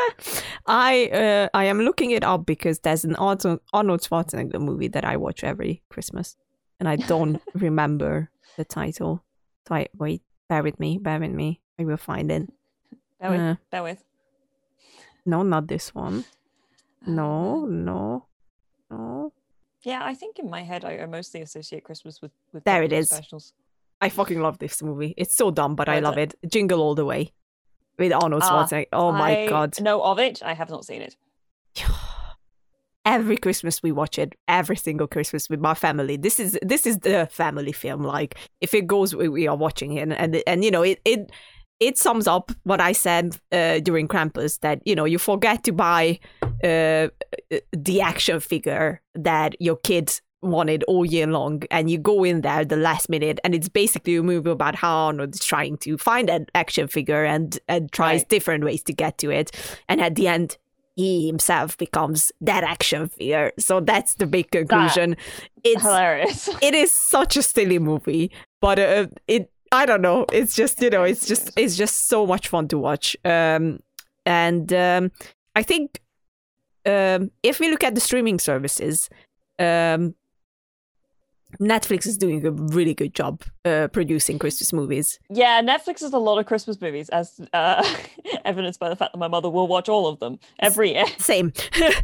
I uh, I am looking it up because there's an Arnold Schwarzenegger movie that I watch every Christmas, and I don't remember the title. So I wait, bear with me, bear with me. I will find it. Bear with. Uh, bear with. No, not this one. No, no, no. Yeah, I think in my head I, I mostly associate Christmas with with There it is. Specials. I fucking love this movie. It's so dumb, but I is love it. Jingle All the Way with Arnold Ah, Schwarzenegger. oh my I god. know of it. I have not seen it. Every Christmas we watch it. Every single Christmas with my family. This is this is the family film. Like if it goes, we, we are watching it, and and you know it it it sums up what I said uh, during Krampus that you know you forget to buy uh, the action figure that your kid wanted all year long, and you go in there the last minute, and it's basically a movie about how Arnold is trying to find that action figure and and tries Right. different ways to get to it, and at the end. He himself becomes that action figure. So that's the big conclusion. It's Hilarious. it is such a silly movie, but uh, it I don't know. It's just you know, it's just it's just so much fun to watch. Um, and um, I think um, if we look at the streaming services, um, Netflix is doing a really good job uh, producing Christmas movies. Yeah, Netflix has a lot of Christmas movies, as uh, evidenced by the fact that my mother will watch all of them every year. Same.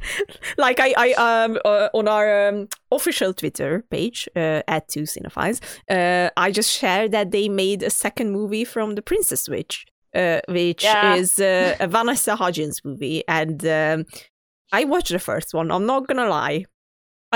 like I, I um uh, on our um, official Twitter page uh, at Two Cinephiles, uh, I just shared that they made a second movie from The Princess Switch, uh, which Yeah. is uh, a Vanessa Hudgens movie, and um, I watched the first one. I'm not gonna lie,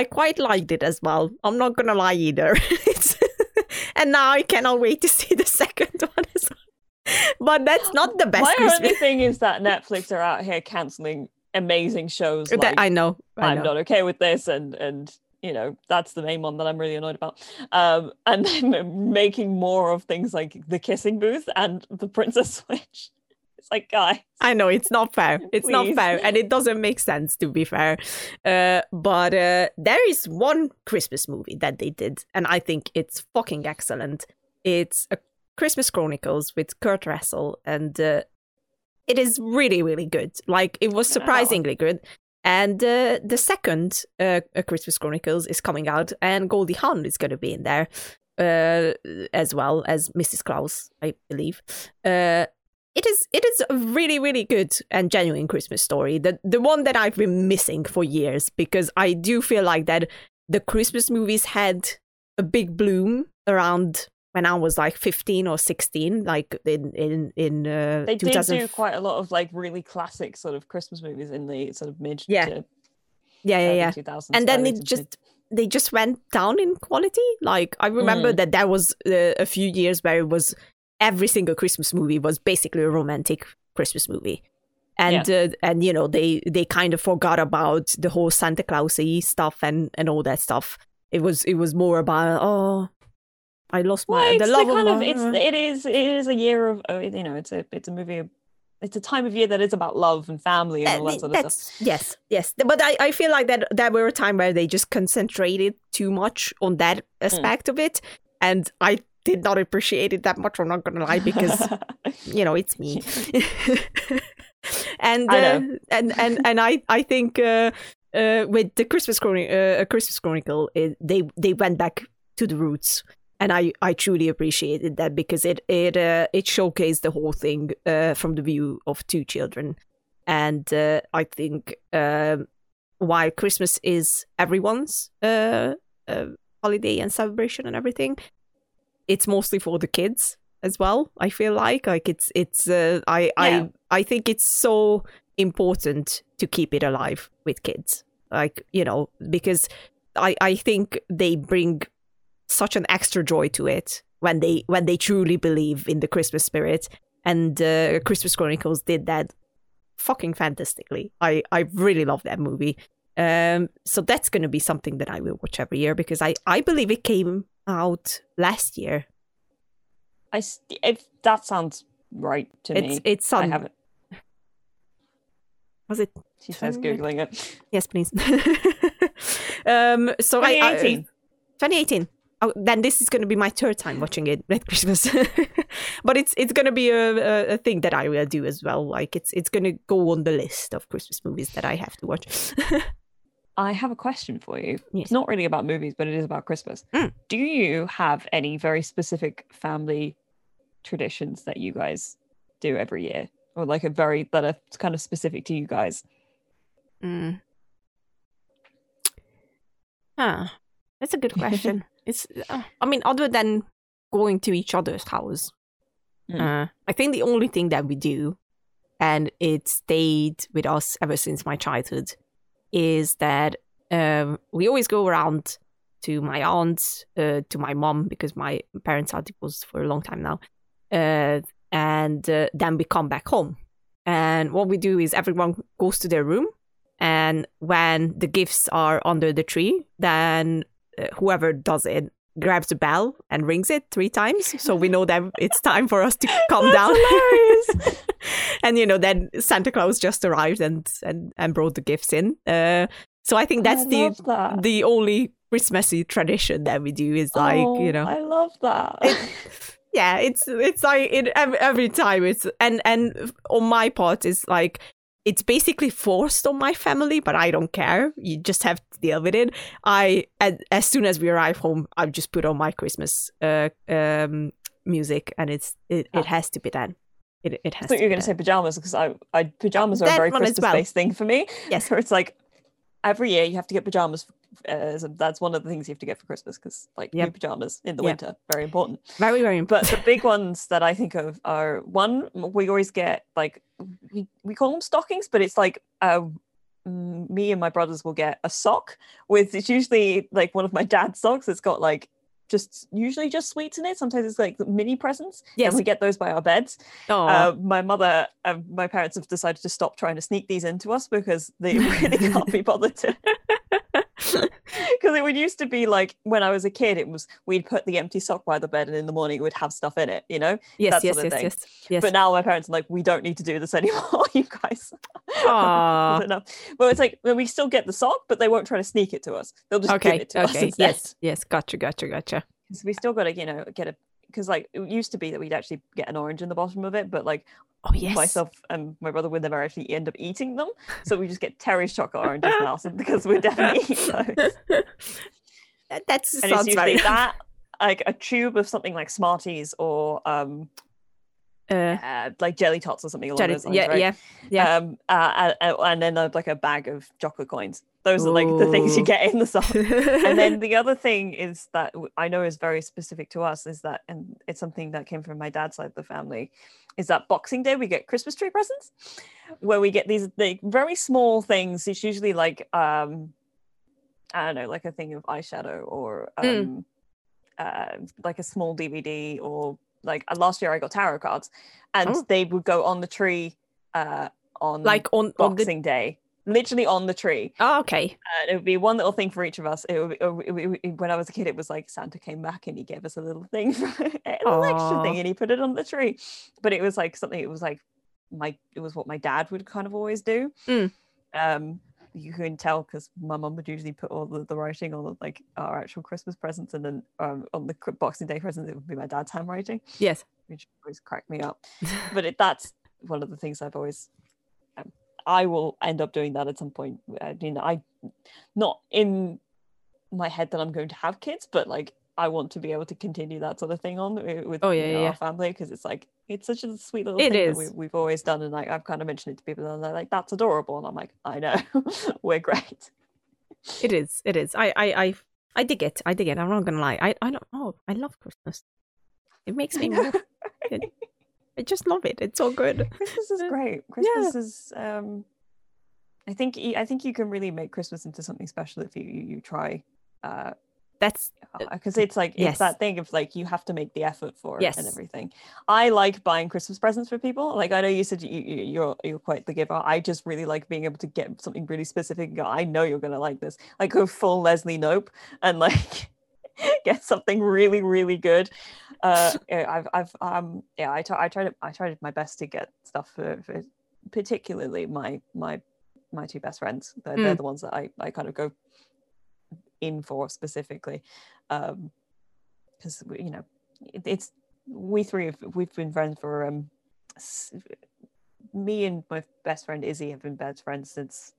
I quite liked it as well. I'm not gonna lie either. And now I cannot wait to see the second one as well. But that's not the best My only thing is that Netflix are out here canceling amazing shows. That- Like, I know. I I'm know. not okay with this, and and you know that's the main one that I'm really annoyed about. Um, and then making more of things like the kissing booth and the Princess Switch. Like, guy, I know it's not fair. It's not fair, and it doesn't make sense to be fair. Uh, but uh, there is one Christmas movie that they did, and I think it's fucking excellent. It's a Christmas Chronicles with Kurt Russell, and uh, it is really, really good. Like it was Yeah, that one. surprisingly good. And uh, the second uh, Christmas Chronicles is coming out, and Goldie Hawn is going to be in there uh, as well as Mrs. Claus, I believe. Uh, it is it is a really really good and genuine Christmas story. The the one that I've been missing for years because I do feel like that the Christmas movies had a big bloom around when I was like 15 or 16 like in in in uh, they did 2000 do quite a lot of like really classic sort of Christmas movies in the sort of mid Yeah. to yeah yeah yeah 2000s. and then it to mid- just they just went down in quality like i remember Mm. that there was uh, a few years where it was every single christmas movie was basically a romantic christmas movie. And uh, and you know they they kind of forgot about the whole santa clausy stuff and and all that stuff. It was it was more about oh i lost my Well, the love kind of of it's it is it is a year of uh, you know it's a it's a movie it's a time of year that is about love and family and all that sort of stuff. yes yes. But I, I feel like that there were a time where they just concentrated too much on that Mm. aspect of it. And i did not appreciate it that much i'm not gonna lie because you know it's me. And uh, and and and i i think uh uh with the christmas chronicle uh, a christmas chronicle it, they they went back to the roots. And i i truly appreciated that because it it uh, it showcased the whole thing uh from the view of two children. And uh, i think um while christmas is everyone's uh, uh holiday and celebration and everything it's mostly for the kids as well i feel like. Like it's it's uh, i Yeah. i i think it's so important to keep it alive with kids. Like you know because i i think they bring such an extra joy to it when they when they truly believe in the christmas spirit. And uh, christmas chronicles did that fucking fantastically. I i really love that movie um so that's going to be something that i will watch every year because i i believe it came out last year I if that sounds right to it's me. it's I haven't. was it She says googling it. yes please um so I, I 2018. 2018 oh, then this is going to be my third time watching it at christmas but it's it's going to be a, a, a thing that i will do as well like it's it's going to go on the list of christmas movies that i have to watch I have a question for you. Yes. It's not really about movies, but it is about Christmas. Mm. Do you have any very specific family traditions that you guys do every year, or like a very that are kind of specific to you guys? Mm. Huh. That's a good question. it's, uh, I mean, other than going to each other's house, Mm. uh, I think the only thing that we do, and it stayed with us ever since my childhood, is that um, we always go around to my aunt, uh, to my mom, because my parents are divorced for a long time now, uh, and uh, then we come back home. And what we do is everyone goes to their room, and when the gifts are under the tree, then uh, whoever does it grabs the bell and rings it three times, so we know that it's time for us to come That's down. hilarious. and you know, then Santa Claus just arrived and and, and brought the gifts in. Uh, so I think that's I the that. the only Christmassy tradition that we do is like Oh, you know I love that. yeah it's it's like it ev- every time it's and and on my part it's like it's basically forced on my family but i don't care you just have to deal with it i as, as soon as we arrive home i just put on my christmas uh um music and it's it, Ah. it has to be done it, it I has thought to you were going to say pajamas because I, I pajamas are a very Christmas well. based thing for me. Yes. where it's like every year you have to get pajamas. Uh, so that's one of the things you have to get for Christmas because like new pajamas in the Yep. winter, very important. very very important. But the big ones that I think of are one we always get like we, we call them stockings, but it's like uh, me and my brothers will get a sock with it's usually like one of my dad's socks. It's got like just usually just sweets in it. Sometimes it's like mini presents. Yes. and we get those by our beds. oh Uh, my mother, uh, my parents have decided to stop trying to sneak these into us because they really can't be bothered to. Because it would used to be like when I was a kid, it was we'd put the empty sock by the bed, and in the morning it would have stuff in it, you know. yes that yes sort of yes yes yes But now my parents are like, we don't need to do this anymore, you guys. Enough. Well, it's like well, we still get the sock, but they won't try to sneak it to us. They'll just give it to us okay yes yes gotcha gotcha gotcha Because we still got to, you know, get a. Because like it used to be that we'd actually get an orange in the bottom of it, but like oh yes myself and my brother would never actually end up eating them. So we just get Terry's chocolate oranges now because we're definitely eating those. That- That's And it's usually that, like a tube of something like Smarties or um uh, uh, like jelly tots or something along jelly- those lines, yeah right? yeah yeah. Um, uh, and, and then uh, like a bag of chocolate coins. Those are like the things you get in the sock. and then the other thing is that i know is very specific to us is that, and it's something that came from my dad's side of the family, is that Boxing Day we get Christmas tree presents, where we get these like very small things. It's usually like um, I don't know, like a thing of eyeshadow or um, Mm. uh, like a small DVD or like uh, last year I got tarot cards, and Oh. they would go on the tree uh, on like on on the Boxing Day, literally on the tree. oh, okay And it would be one little thing for each of us. It would be, it would- when I was a kid, it was like Santa came back and he gave us a little thing, a little extra Aw. thing, and he put it on the tree. But it was like something. It was like my. It was what my dad would kind of always do. Mm. Um, you can tell because my mum would usually put all the, the writing on like our actual Christmas presents, and then um, on the Boxing Day presents, it would be my dad's handwriting, yes which always cracked me up but it, that's one of the things I've always. I will end up doing that at some point. I mean, I not in my head that I'm going to have kids, but like I want to be able to continue that sort of thing on with Oh, you know, yeah, our family because it's like it's such a sweet little It thing is. that we, we've always done, and like I've kind of mentioned it to people, and they're like, "That's adorable," and I'm like, "I know, we're great." it is it is. I I I I dig it. I dig it. I'm not gonna lie. I I don't know I love Christmas. It makes me more it, I just love it it's so good Christmas is Uh, great. Christmas is um I think I think you can really make Christmas into something special if you you, you try uh that's because it's like yes. it's that thing of like you have to make the effort for it and everything. I like buying Christmas presents for people. Like I know you said you, you you're you're quite the giver. I just really like being able to get something really specific. And go, I know you're gonna like this. Like go full Leslie Knope and like get something really really good. Uh, yeah, I've I've um yeah I I tried I tried my best to get stuff for, for particularly my my my two best friends. They're, they're Mm. the ones that I I kind of go in for specifically um because you know it, it's we three have we've been friends for um s- me and my best friend izzy have been best friends since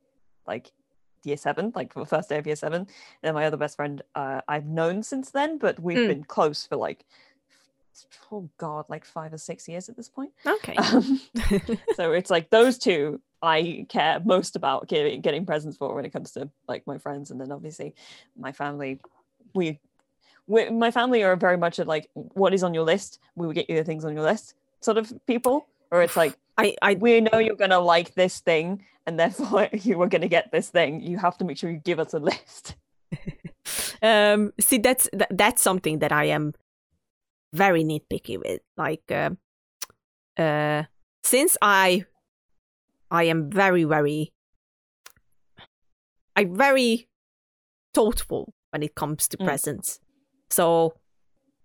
like year seven like the first day of year seven and then my other best friend uh, i've known since then but we've Mm. been close for like oh god, like five or six years at this point. Okay. Um, so it's like those two I care most about getting getting presents for when it comes to like my friends, and then obviously my family. We, we my family are very much at like what is on your list. We will get you the things on your list sort of people, or it's like I, I we know you're gonna like this thing, and therefore you are gonna get this thing. You have to make sure you give us a list. um see that's that, that's something that I am very nitpicky with. Like uh, uh since I I am very very I'm very thoughtful when it comes to Mm. presents. So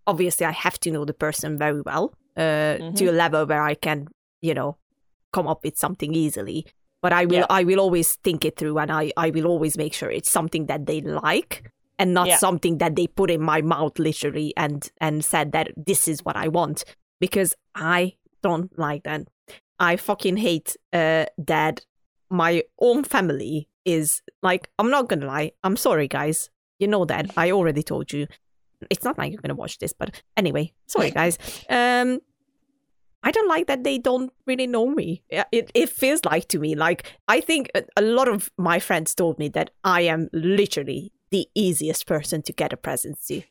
obviously I have to know the person very well uh, Mm-hmm. to a level where I can, you know, come up with something easily. But I will Yeah. I will always think it through and I, I will always make sure it's something that they like and not Yeah. something that they put in my mouth literally and and said that this is what I want because I don't like that. I fucking hate uh that my own family is like I'm not gonna lie. I'm sorry guys. You know that. I already told you. It's not like you're gonna watch this, but anyway, sorry guys. Um I don't like that they don't really know me. It it feels like to me like I think a, a lot of my friends told me that I am literally the easiest person to get a present to.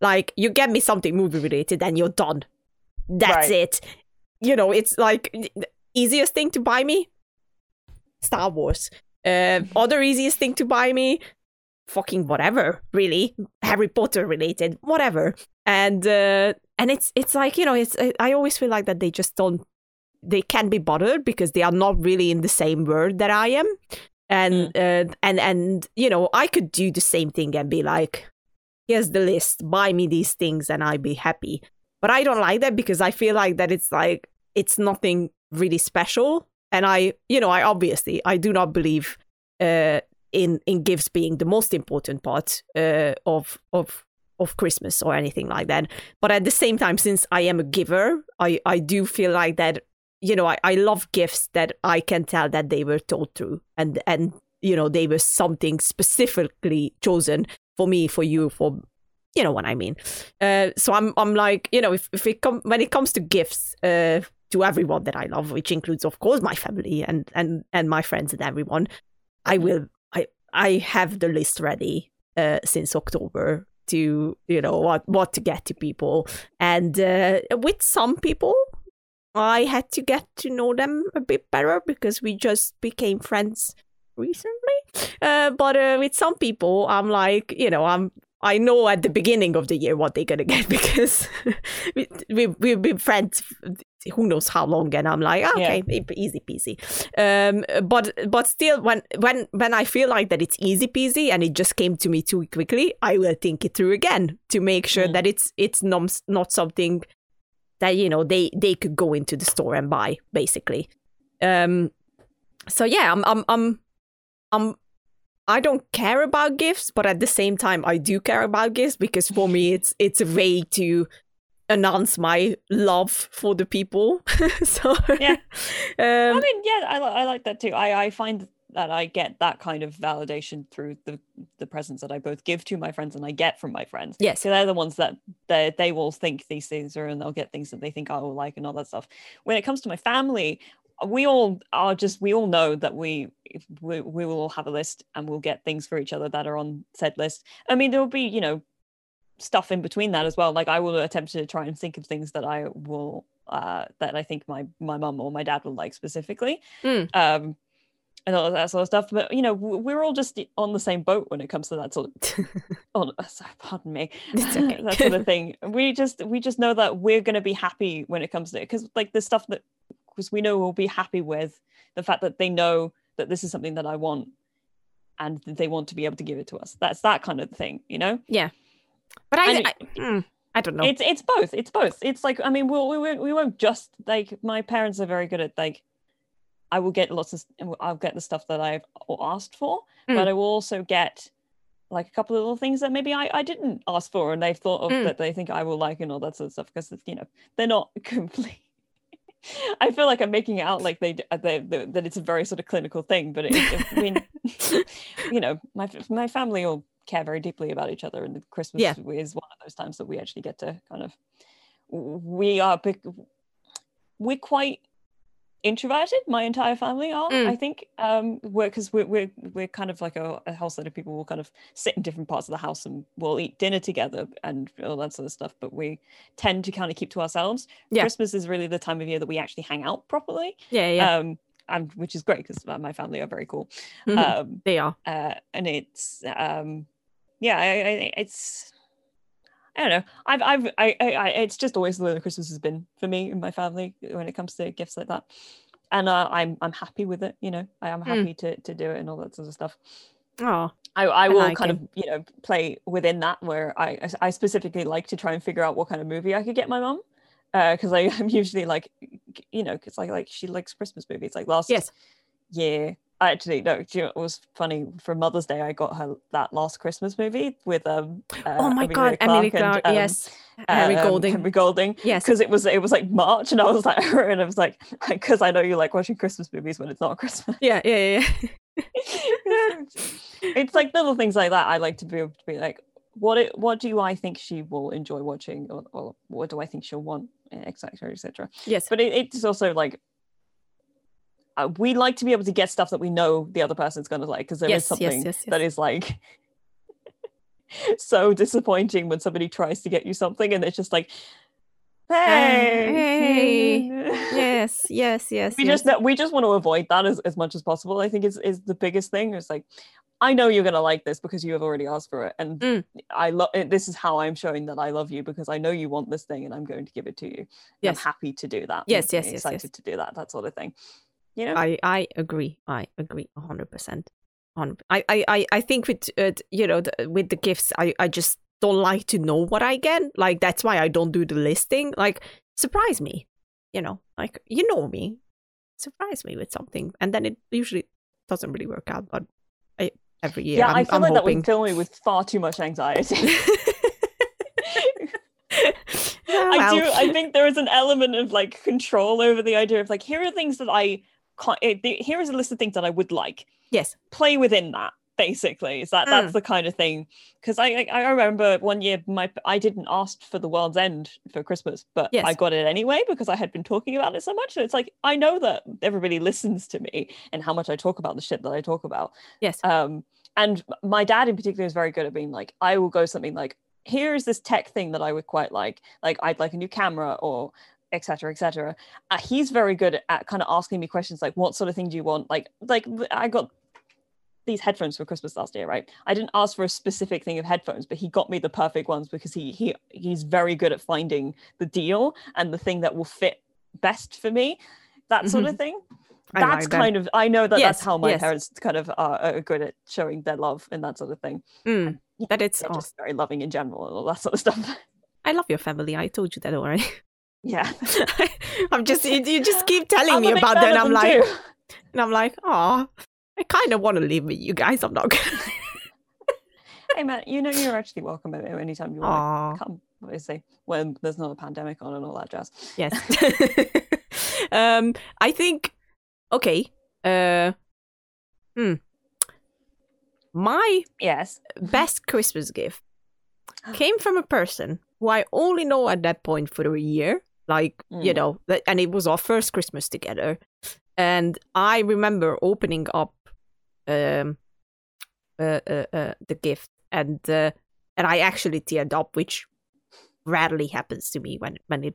Like you get me something movie related and you're done. That's Right. it. You know, it's like the easiest thing to buy me Star Wars. Uh, other easiest thing to buy me fucking whatever, really. Harry Potter related, whatever. And uh and it's it's like, you know, it's I- I always feel like that they just don't they can't be bothered because they are not really in the same world that I am. And uh, and and you know, I could do the same thing and be like, here's the list, buy me these things and I'd be happy. But I don't like that because I feel like that it's like it's nothing really special. And I, you know, I obviously I do not believe uh, in in gifts being the most important part uh, of of of Christmas or anything like that. But at the same time, since I am a giver, I I do feel like that. You know, I, I love gifts that I can tell that they were thought through and and you know they were something specifically chosen for me, for you, for you know what I mean. Uh, so I'm I'm like you know if if it come when it comes to gifts uh, to everyone that I love, which includes of course my family and and and my friends and everyone, I will I I have the list ready uh, since October to you know what what to get to people and uh, with some people I had to get to know them a bit better because we just became friends recently. Uh, but uh, with some people, I'm like, you know, I'm I know at the beginning of the year what they're gonna get because we, we we've been friends who knows how long, and I'm like, okay, e- easy peasy. Um, but but still, when when when I feel like that it's easy peasy and it just came to me too quickly, I will think it through again to make sure Mm. that it's it's not not something that you know they they could go into the store and buy basically. Um, so yeah, I'm I'm I'm I'm I don't care about gifts, but at the same time, I do care about gifts because for me, it's it's a way to announce my love for the people. so Yeah. I um, mean, yeah, I, I like that too. I, I find that I get that kind of validation through the the presents that I both give to my friends and I get from my friends. yes, So they're the ones that they they will think these things are and they'll get things that they think I will like and all that stuff. When it comes to my family, we all are just we all know that we if we, we will all have a list and we'll get things for each other that are on said list. I mean, there will be you know stuff in between that as well. Like I will attempt to try and think of things that I will uh that I think my my mum or my dad will like specifically. Mm. Um and all of that sort of stuff. But you know, we're all just on the same boat when it comes to that sort of on uh, sorry, pardon me okay. that sort of thing we just we just know that we're going to be happy when it comes to it because like the stuff that because we know we'll be happy with the fact that they know that this is something that i want and that they want to be able to give it to us that's that kind of thing you know Yeah, but I and I, mm, I don't know. it's it's both it's both it's like i mean we'll, we won't we won't just like my parents are very good at like i will get lots of i'll get the stuff that i've asked for Mm. but i will also get like a couple of little things that maybe I, I didn't ask for and they've thought of Mm. that they think I will like and all that sort of stuff because you know they're not complete. I feel like I'm making it out like they, uh, they, they that it's a very sort of clinical thing, but it, it- I mean, you know, my my family all care very deeply about each other, and Christmas Yeah. is one of those times that we actually get to kind of we are we're quite introverted my entire family are Mm. i think um we're because we're, we're we're kind of like a, a house that of people will kind of sit in different parts of the house and we'll eat dinner together and all that sort of stuff but we tend to kind of keep to ourselves Yeah. christmas is really the time of year that we actually hang out properly Yeah, yeah. um and which is great because my family are very cool Mhm. um they are. uh, and it's um yeah I, I, it's I don't know. I've, I've, I, I, I, it's just always the way that Christmas has been for me and my family when it comes to gifts like that, and uh, I'm, I'm happy with it. You know, I am Mm. happy to, to do it and all that sort of stuff. Oh, I, I will like kind it. of, you know, play within that where I, I specifically like to try and figure out what kind of movie I could get my mum, because I am usually like, you know, because like, like she likes Christmas movies. Like last yes. year I actually no do you know, it was funny for mother's day i got her that last christmas movie with um uh, oh my God, Emily Clarke and, Clark. um, yes. Harry um, Golding. henry golding yes. because it was it was like march and i was like and i was like because i know you like watching christmas movies when it's not christmas Yeah, yeah, yeah. it's like little things like that i like to be able to be like what it, what do i think she will enjoy watching or, or what do i think she'll want etc etc yes. but it, it's also like uh, we like to be able to get stuff that we know the other person's going to like because there is Yes, yes, something yes, that is like so disappointing when somebody tries to get you something and it's just like hey, hey, yes, yes, yes. we yes. just we just want to avoid that as, as much as possible i think is is the biggest thing it's like i know you're going to like this because you have already asked for it and Mm. i love this is how i'm showing that i love you because i know you want this thing and i'm going to give it to you Yes. i'm happy to do that Yes, yes, yes, excited yes. to do that that sort of thing you know I I agree. I agree a hundred percent. On I I I think with uh, you know the, with the gifts, I I just don't like to know what I get. Like that's why I don't do the listing. Like surprise me, you know. Like you know me, surprise me with something, and then it usually doesn't really work out. But I, every year, yeah, I'm, I feel I'm like that hoping. would fill me with far too much anxiety. I do. I think there is an element of like control over the idea of like here are things that I eh, Here is a list of things that I would like. yes. Play within that. Basically, is that Mm. that's the kind of thing? Because I, I remember one year my I didn't ask for the World's End for Christmas, but Yes. I got it anyway because I had been talking about it so much. So it's like I know that everybody listens to me and how much I talk about the shit that I talk about. Yes. Um, and my dad in particular is very good at being like, I will go something like, here's this tech thing that I would quite like. Like I'd like a new camera or etc etc uh, he's very good at kind of asking me questions like what sort of thing do you want like like i got these headphones for christmas last year right i didn't ask for a specific thing of headphones but he got me the perfect ones because he he he's very good at finding the deal and the thing that will fit best for me that sort of thing I that's like that. kind of i know that Yes, that's how my yes. parents kind of are, are good at showing their love and that sort of thing Mm, that it's. Oh, just very loving in general and all that sort of stuff I love your family. I told you that already. yeah I'm just you, you just keep telling I'm me about that, and I'm like, too. and I'm like, oh, I kind of want to leave with you guys. I'm not gonna. hey man you know you're actually welcome at anytime you want to come obviously when there's not a pandemic on and all that jazz yes. um, I think. Okay. Uh, hmm. My yes best Christmas gift came from a person who I only know at that point for a year. Like, you Mm. know, that- and it was our first Christmas together. And I remember opening up um, uh, uh, uh, the gift and uh, and I actually teared up, which rarely happens to me when when it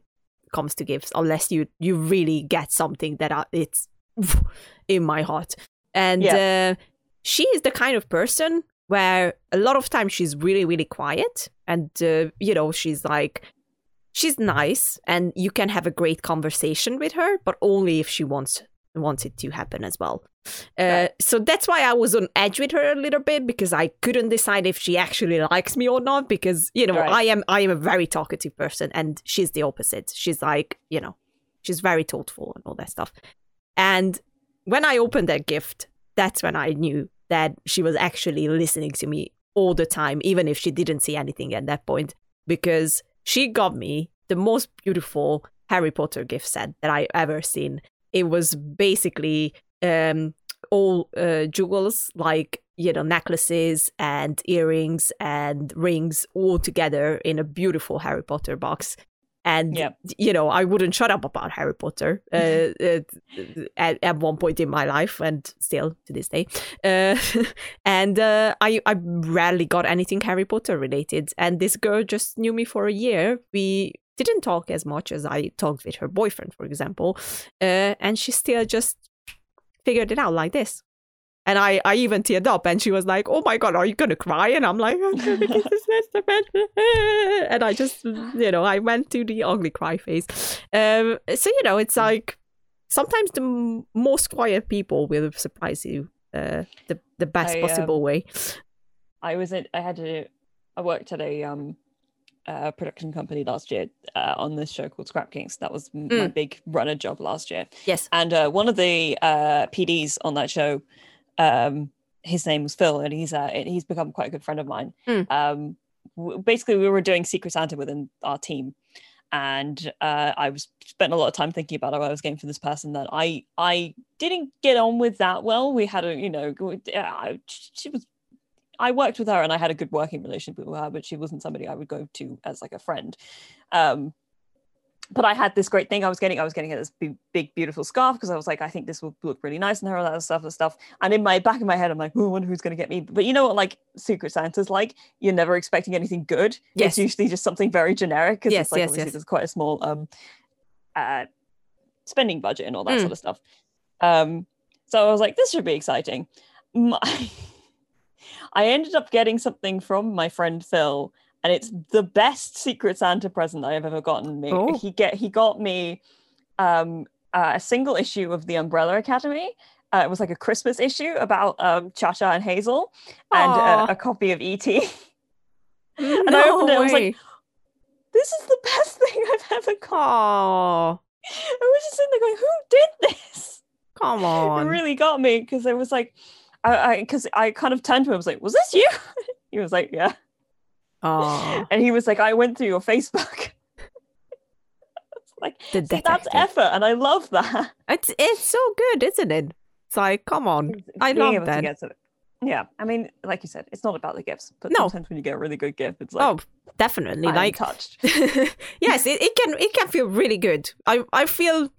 comes to gifts, unless you you really get something that uh, it's in my heart. And uh, she is the kind of person where a lot of times she's really really quiet and uh, you know she's like she's nice and you can have a great conversation with her but only if she wants wants it to happen as well uh, Right. so that's why i was on edge with her a little bit because i couldn't decide if she actually likes me or not because you know Right. i am i am a very talkative person and she's the opposite she's like you know she's very thoughtful and all that stuff and when i opened that gift that's when i knew that she was actually listening to me all the time even if she didn't see anything at that point because she got me the most beautiful harry potter gift set that i ever seen. It was basically um all uh, jewels like you know necklaces and earrings and rings all together in a beautiful harry potter box and Yep. you know I wouldn't shut up about Harry Potter uh, uh, at, at one point in my life and still to this day. Uh, and uh, I I rarely got anything Harry Potter related. And this girl just knew me for a year. We didn't talk as much as I talked with her boyfriend for example. Uh, and she still just figured it out like this and I, I even teared up and she was like, Oh my god, are you gonna cry? And I'm like, I'm gonna kiss his sister, man." And I just you know, I went to the ugly cry phase. Um so you know, it's like sometimes the m- most quiet people will surprise you uh the the best I, um, possible way. I was at, I had to, I worked at a um, uh, production company last year uh, on this show called Scrap Kings. That was m- my big runner job last year. Yes. And uh, one of the uh, PDs on that show, um, his name was Phil, and he's uh, he's become quite a good friend of mine. Mm. Um, w- basically, we were doing Secret Santa within our team, and uh, I was spent a lot of time thinking about how I was getting for this person that I I didn't get on with that well. We had a you know I, she was I worked with her and I had a good working relationship with her, but she wasn't somebody I would go to as like a friend. Um, but I had this great thing I was getting. I was getting this big, big beautiful scarf because I was like, I think this will look really nice on her, all that stuff, and stuff. And in my back of my head, I'm like, oh, I wonder who's going to get me. But you know what, like Secret Santa's like, you're never expecting anything good. Yes. It's usually just something very generic because Yes, it's like yes, obviously yes. there's quite a small um, uh, spending budget and all that Mm. sort of stuff. Um, so I was like, this should be exciting. My- I ended up getting something from my friend Phil, and it's the best Secret Santa present I have ever gotten me. Oh. He get he got me um, uh, a single issue of the Umbrella Academy. Uh, it was like a Christmas issue about um, Cha Cha and Hazel, and uh, a copy of ET. and no I opened it, I was like, this is the best thing I've ever got. I was just sitting there going, who did this? come on, It really got me because it was like, I because I, kind of turned to him. I was like, "Was this you?" he was like, "Yeah," Aw, and he was like, "I went through your Facebook." Like the see, that's effort, and I love that. It's it's so good, isn't it? It's like, come on. I love that. Yeah, I mean, like you said, it's not about the gifts, but No. sometimes when you get a really good gift, it's like, oh, definitely. I'm like touched. yes, it, it can it can feel really good. I I feel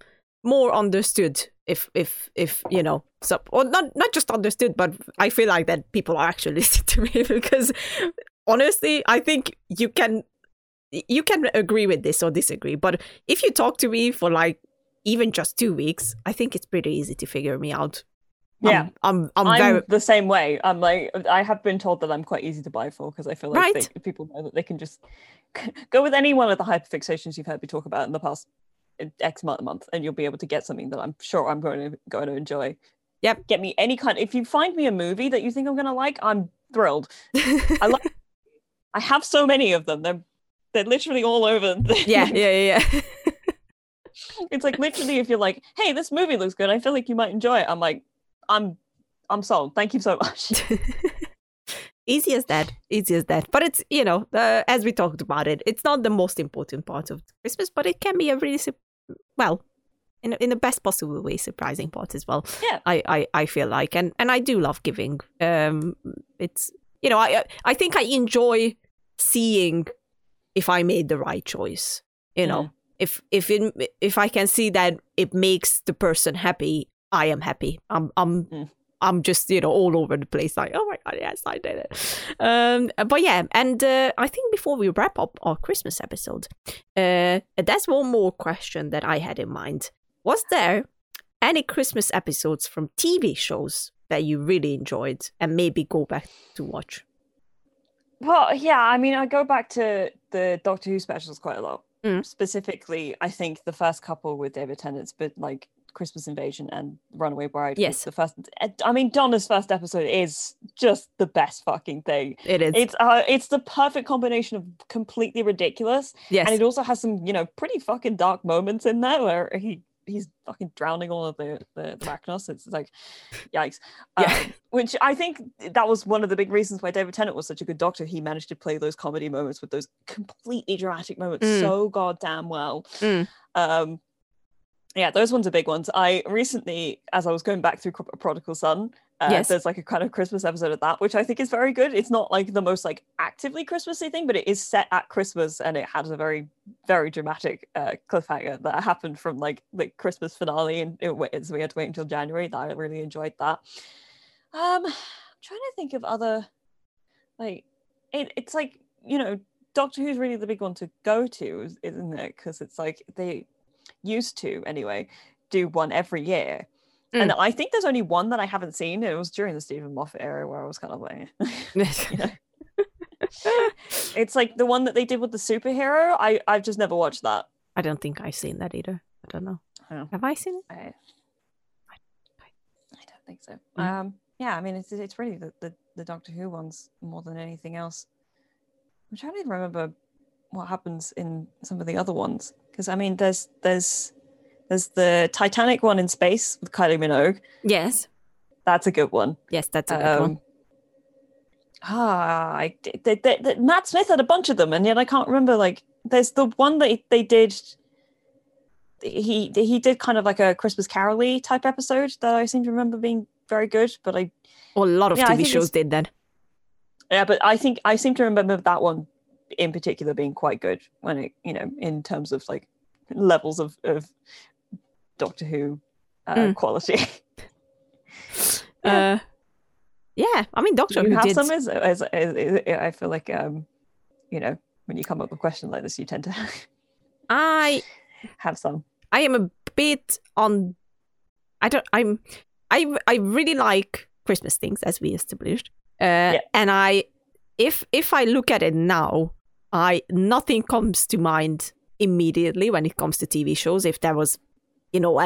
more understood if if if you know so or not not just understood, but I feel like that people are actually listening to me because honestly, I think you can you can agree with this or disagree, but if you talk to me for like even just two weeks, I think it's pretty easy to figure me out. Yeah. I'm I'm, I'm, I'm very the same way. I'm like, I have been told that I'm quite easy to buy for because I feel like Right. they, people know that they can just go with any one of the hyperfixations you've heard me talk about in the past X month, month, and you'll be able to get something that I'm sure I'm going to going to enjoy. Yep. Get me any kind. If you find me a movie that you think I'm going to like, I'm thrilled. I love. I have so many of them. They're they're literally all over. the- yeah yeah yeah. it's like literally if you're like, hey, this movie looks good. I feel like you might enjoy it. I'm like, I'm I'm sold. Thank you so much. easy as that easy as that but it's you know uh, as we talked about it it's not the most important part of christmas but it can be a really sup- well in, in the best possible way surprising part as well Yeah. I, I i feel like and and i do love giving um it's you know i i think i enjoy seeing if i made the right choice you know Mm. if if it, if i can see that it makes the person happy i am happy i'm i'm Mm. I'm just, you know, all over the place, like, oh my god, yes, I did it. Um, but yeah, and uh, I think before we wrap up our Christmas episode, uh, there's one more question that I had in mind. Was there any Christmas episodes from TV shows that you really enjoyed and maybe go back to watch? Well, yeah, I mean, I go back to the Doctor Who specials quite a lot. Mm. Specifically, I think the first couple with David Tennant's, but like Christmas Invasion and Runaway Bride. Yes. the first. I mean, Donna's first episode is just the best fucking thing. It is. It's uh, it's the perfect combination of completely ridiculous, yes. and it also has some, you know, pretty fucking dark moments in there where he he's fucking drowning all of the the, the. It's like, yikes. Yeah. Um, which I think that was one of the big reasons why David Tennant was such a good doctor. He managed to play those comedy moments with those completely dramatic moments Mm. so goddamn well. Mm. Um, Yeah, those ones are big ones. I recently, as I was going back through Pro- Prodigal Son, uh, Yes. there's like a kind of Christmas episode of that, which I think is very good. It's not like the most like actively Christmassy thing, but it is set at Christmas and it has a very, very dramatic uh, cliffhanger that happened from like the Christmas finale, and it, so we had to wait until January. That I really enjoyed that. Um, I'm trying to think of other like it, it's like you know Doctor Who's really the big one to go to, isn't it? Because it's like they used to anyway do one every year. And I think there's only one that I haven't seen. It was during the Steven Moffat era where I was kind of like, you know. it's like the one that they did with the superhero. I I've just never watched that. I don't think I've seen that either. I don't know. Oh. Have I seen it? I, I don't think so. Mm. Um, yeah, I mean, it's it's really the, the the Doctor Who ones more than anything else. I'm trying to remember what happens in some of the other ones because I mean, there's there's there's the Titanic one in space with Kylie Minogue. Yes. That's a good one. Yes, that's a good one. Um, Ah, I, they, they, they- Matt Smith had a bunch of them, and yet I can't remember. Like, there's the one that they did. He he did kind of like a Christmas Carol type episode that I seem to remember being very good. But I Well, a lot of yeah, TV shows did that. yeah, but I think I seem to remember that one in particular being quite good when it you know in terms of like levels of of Doctor Who uh, Mm. quality. Uh, yeah, I mean, Doctor Do you Who have did. some as, as, as, as- I feel like um you know when you come up with questions like this you tend to I have some I am a bit on. I don't. I'm. I I really like Christmas things as we established. Uh, And I, if if I look at it now, I nothing comes to mind immediately when it comes to TV shows. If there was, you know,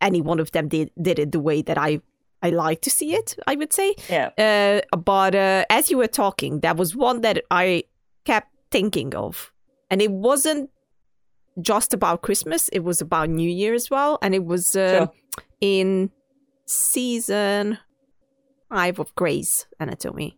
any one of them did did it the way that I I like to see it, I would say. yeah Uh, but uh, as you were talking, that was one that I kept thinking of, and it wasn't just about Christmas; it was about New Year as well, and it was uh, Sure. in season five of Grey's Anatomy,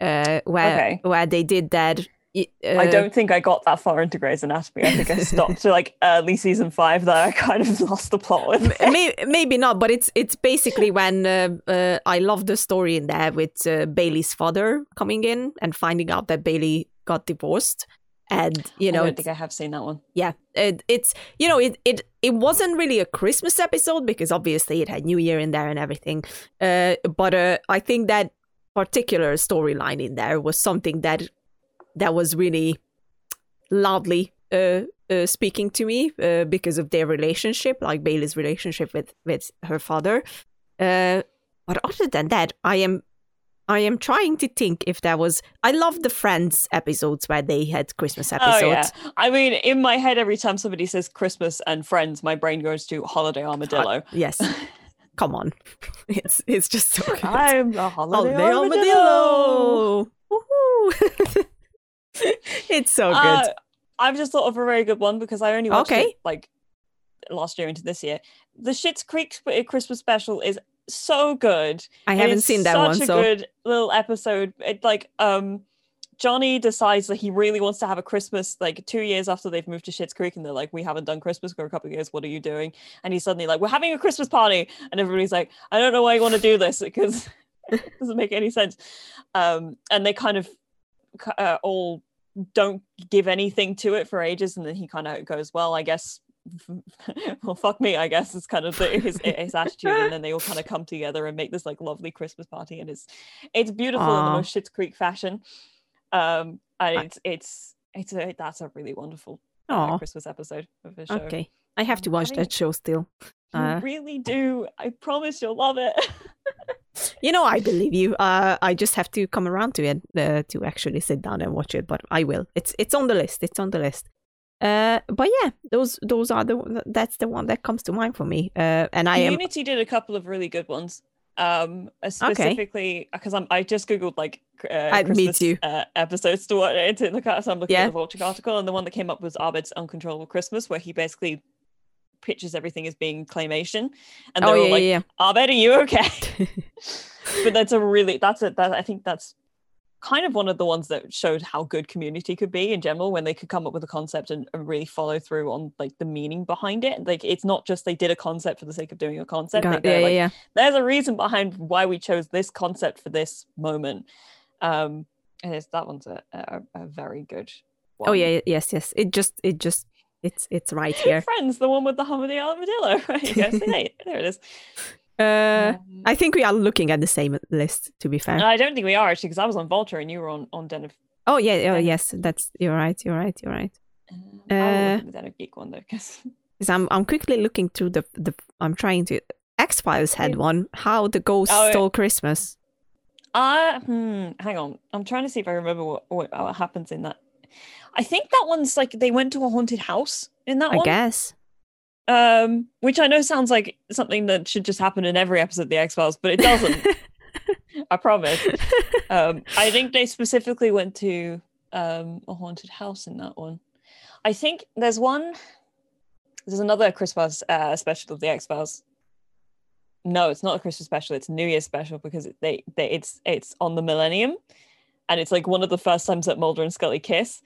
uh, where Okay. where they did that. Y- I uh, don't think I got that far into Grey's Anatomy. I think I stopped to like early season five that I kind of lost the plot with. May- maybe not, but it's it's basically when uh, uh, I love the story in there with uh, Bailey's father coming in and finding out that Bailey got divorced, and you know, I think I have seen that one. yeah, it, it's you know, it it it wasn't really a Christmas episode because obviously it had New Year in there and everything, uh, but uh, I think that particular storyline in there was something that that was really loudly uh, uh, speaking to me uh, because of their relationship, like Bailey's relationship with with her father. Uh, but other than that, I am I am trying to think if there was. I love the Friends episodes where they had Christmas episodes. Oh yeah. I mean, in my head, every time somebody says Christmas and Friends, my brain goes to Holiday Armadillo. Yes. Come on. It's it's just so good. I'm the Holiday, Holiday Armadillo. Armadillo. It's so good. Uh, I've just thought of a very good one because I only watched Okay. it like last year into this year. The Schitt's Creek Christmas special is so good. I haven't it's seen that such one, a so good little episode. It like um Johnny decides that he really wants to have a Christmas like two years after they've moved to Schitt's Creek, and they're like, "We haven't done Christmas for a couple of years. What are you doing?" And he's suddenly like, "We're having a Christmas party," and everybody's like, "I don't know why you want to do this because it doesn't make any sense." Um, and they kind of uh, all don't give anything to it for ages, and then he kind of goes, "Well, I guess." well, fuck me, I guess is kind of the, his his attitude, and then they all kind of come together and make this like lovely Christmas party, and it's it's beautiful in the most Schitt's Creek fashion. Um, and I- it's it's it's a that's a really wonderful uh, Christmas episode of the show. okay. I have to watch having- that show still. You Uh, really do. I promise you'll love it. You know, I believe you. Uh, I just have to come around to it uh, to actually sit down and watch it, but I will. It's it's on the list. It's on the list. Uh, but yeah, those those are the that's the one that comes to mind for me. Uh, and I am Unity did a couple of really good ones. Um, uh, specifically because I'm I just googled like uh, Uh, Christmas. Uh, episodes to watch to look at. So I'm looking Yeah. at the Vulture article, and the one that came up was Abed's Uncontrollable Christmas, where he basically pitches everything as being claymation, and oh they're yeah all like, yeah Abed, are you okay? but that's a really that's a that I think that's kind of one of the ones that showed how good community could be in general when they could come up with a concept and, and really follow through on like the meaning behind it like it's not just they did a concept for the sake of doing a concept Got- yeah, like, yeah, yeah. there's a reason behind why we chose this concept for this moment um and it's that one's a, a, a very good one. Oh yeah, yes, yes. It just, it just, it's, it's right here. friends the one with the of armadillo right yes there it is Uh, Um, I think we are looking at the same list. To be fair. I don't think we are actually because I was on Vulture and you were on on Den of. oh yeah, oh Den- yes. That's you're right. You're right. You're right. Uh, Uh, look at the Den of Geek one though because I'm, I'm quickly looking through the, the. I'm trying to. X Files had Yeah. one. How the ghost Oh, stole Christmas. I hmm, hang on. I'm trying to see if I remember what, what what happens in that. I think that one's like they went to a haunted house in that I one. I guess. Um, which I know sounds like something that should just happen in every episode of the X Files, but it doesn't. I promise. Um, I think they specifically went to um a haunted house in that one. I think there's one. There's another Christmas uh, special of the X Files. No, it's not a Christmas special. It's a New Year's special because they, they it's it's on the Millennium, and it's like one of the first times that Mulder and Scully kiss,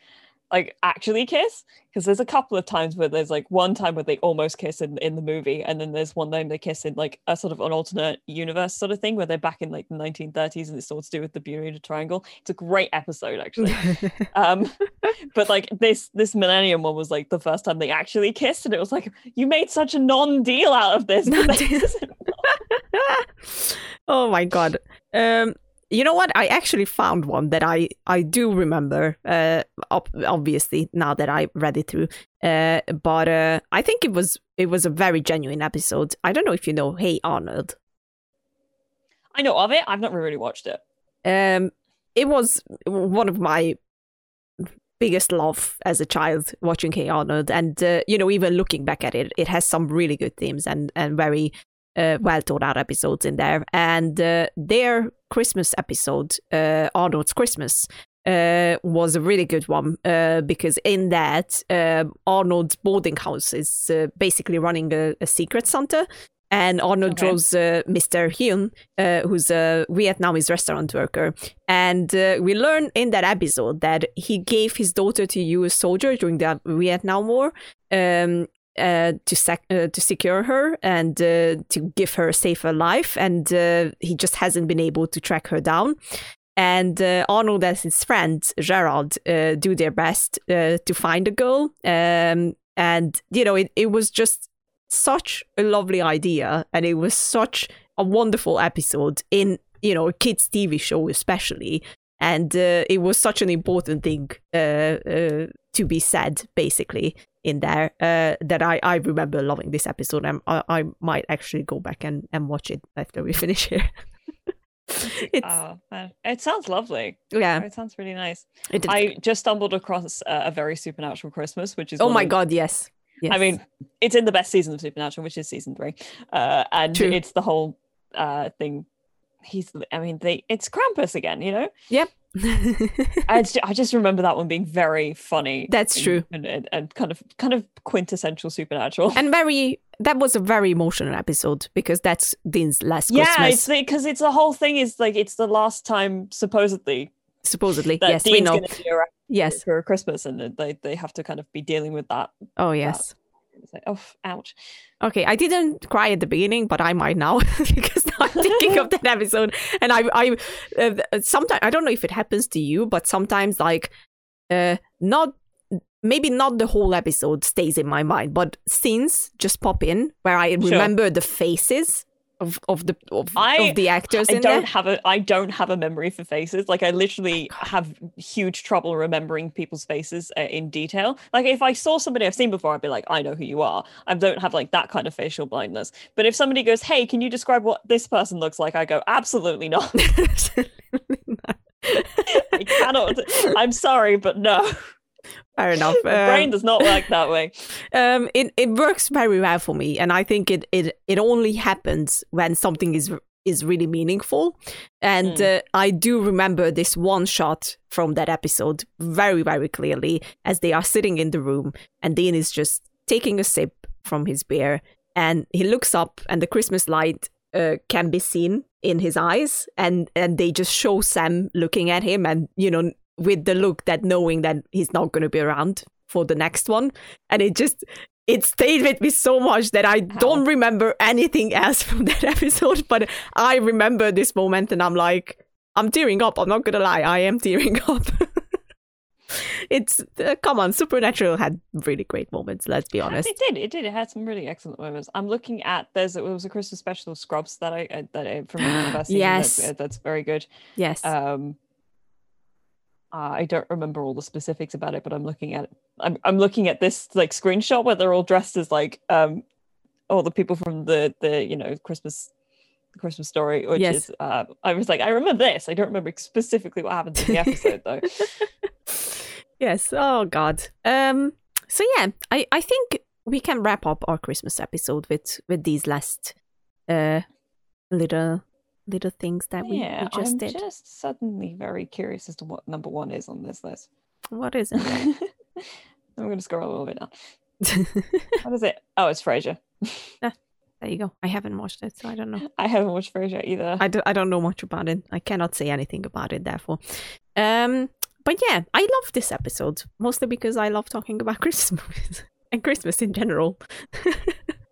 like actually kiss. Because there's a couple of times where there's like one time where they almost kiss in in the movie, and then there's one time they kiss in like a sort of an alternate universe sort of thing where they're back in like the 1930s and it's all to do with the Bermuda Triangle. It's a great episode actually. um but like this this millennium one was like the first time they actually kissed and it was like you made such a non-deal out of this this- oh my god. Um, you know what? I actually found one that I I do remember. Uh, ob- obviously now that I read it through. Uh, but uh, I think it was it was a very genuine episode. I don't know if you know Hey Arnold. i know of it i've not really watched it Um, it was one of my biggest love as a child watching Hey Arnold, and uh, you know, even looking back at it, it has some really good themes and and very uh, well thought out episodes in there. And uh, their Christmas episode, uh, Arnold's Christmas. Uh, was a really good one uh, because in that uh, Arnold's boarding house is uh, basically running a, a secret Santa, and Arnold Okay. draws uh, Mr. Hyunh, uh, who's a Vietnamese restaurant worker. And uh, we learn in that episode that he gave his daughter to U.S. soldier during the Vietnam War um, uh, to sec- uh, to secure her and uh, to give her a safer life. And uh, he just hasn't been able to track her down. And uh, Arnold and his friend Gerald uh, do their best to find the girl. Um, and you know, it, it was just such a lovely idea and it was such a wonderful episode in you know a kids tv show especially and it was such an important thing to be said basically in there uh, that I, I remember loving this episode and I, I might actually go back and, and watch it after we finish here. It's oh it sounds lovely. Yeah. It sounds really nice. It, i just stumbled across uh, a very supernatural christmas which is oh my of- god yes. Yes i mean it's in the best season of supernatural which is season three. Uh and True. it's the whole uh thing. He's i mean they it's krampus again you know? Yep I just, I just remember that one being very funny. That's and- true. and, and, and kind of kind of quintessential supernatural. and very that was a very emotional episode because that's Dean's last yeah, Christmas it's because it's the whole thing is like it's the last time supposedly supposedly that yes we Dean's know be around yes for Christmas, and they they have to kind of be dealing with that. oh yes It's like, oh, ouch. Okay, I didn't cry at the beginning, but I might now because now I'm thinking of that episode, and I, I, uh, sometimes I don't know if it happens to you, but sometimes like, uh, not maybe not the whole episode stays in my mind, but scenes just pop in where I remember the faces of of the of, I- of the actors I don't there. have a I don't have a memory for faces. Like I literally have huge trouble remembering people's faces uh, in detail. Like if I saw somebody I've seen before, I'd be like, I know who you are. I don't have like that kind of facial blindness. But if somebody goes, Hey, can you describe what this person looks like? I go, Absolutely not. I cannot. I'm sorry, but no. Fair enough. My Um, brain does not work that way. um, it it works very well for me, and I think it it it only happens when something is is really meaningful. And uh, I do remember this one shot from that episode very very clearly as they are sitting in the room, and Dean is just taking a sip from his beer, and he looks up, and the Christmas light uh, can be seen in his eyes and and they just show Sam looking at him and you know with the look that knowing that he's not going to be around for the next one and it just it stayed with me so much that I don't remember anything else from that episode but I remember this moment and I'm like I'm tearing up I'm not going to lie I am tearing up it's uh, come on supernatural had really great moments let's be honest It did. It did. It had some really excellent moments. I'm looking at there's it was a Christmas special of Scrubs that I uh, that I, from university. Yes. that's, uh, that's very good. yes Um, I don't remember all the specifics about it, but I'm looking at I'm I'm looking at this like screenshot where they're all dressed as like um all the people from the the you know Christmas the Christmas story, which Yes. is uh, I was like I remember this. I don't remember specifically what happens in the episode though. yes oh god um so yeah i i think we can wrap up our christmas episode with with these last uh little little things that we, yeah, we just I'm did just suddenly very curious as to what number one is on this list. what is it I'm going to scroll a little bit now. What is it? Oh, it's Frasier. there you go i haven't watched it so i don't know I haven't watched Frasier either. I, do, I don't know much about it i cannot say anything about it therefore um but yeah i love this episode mostly because i love talking about christmas movies and christmas in general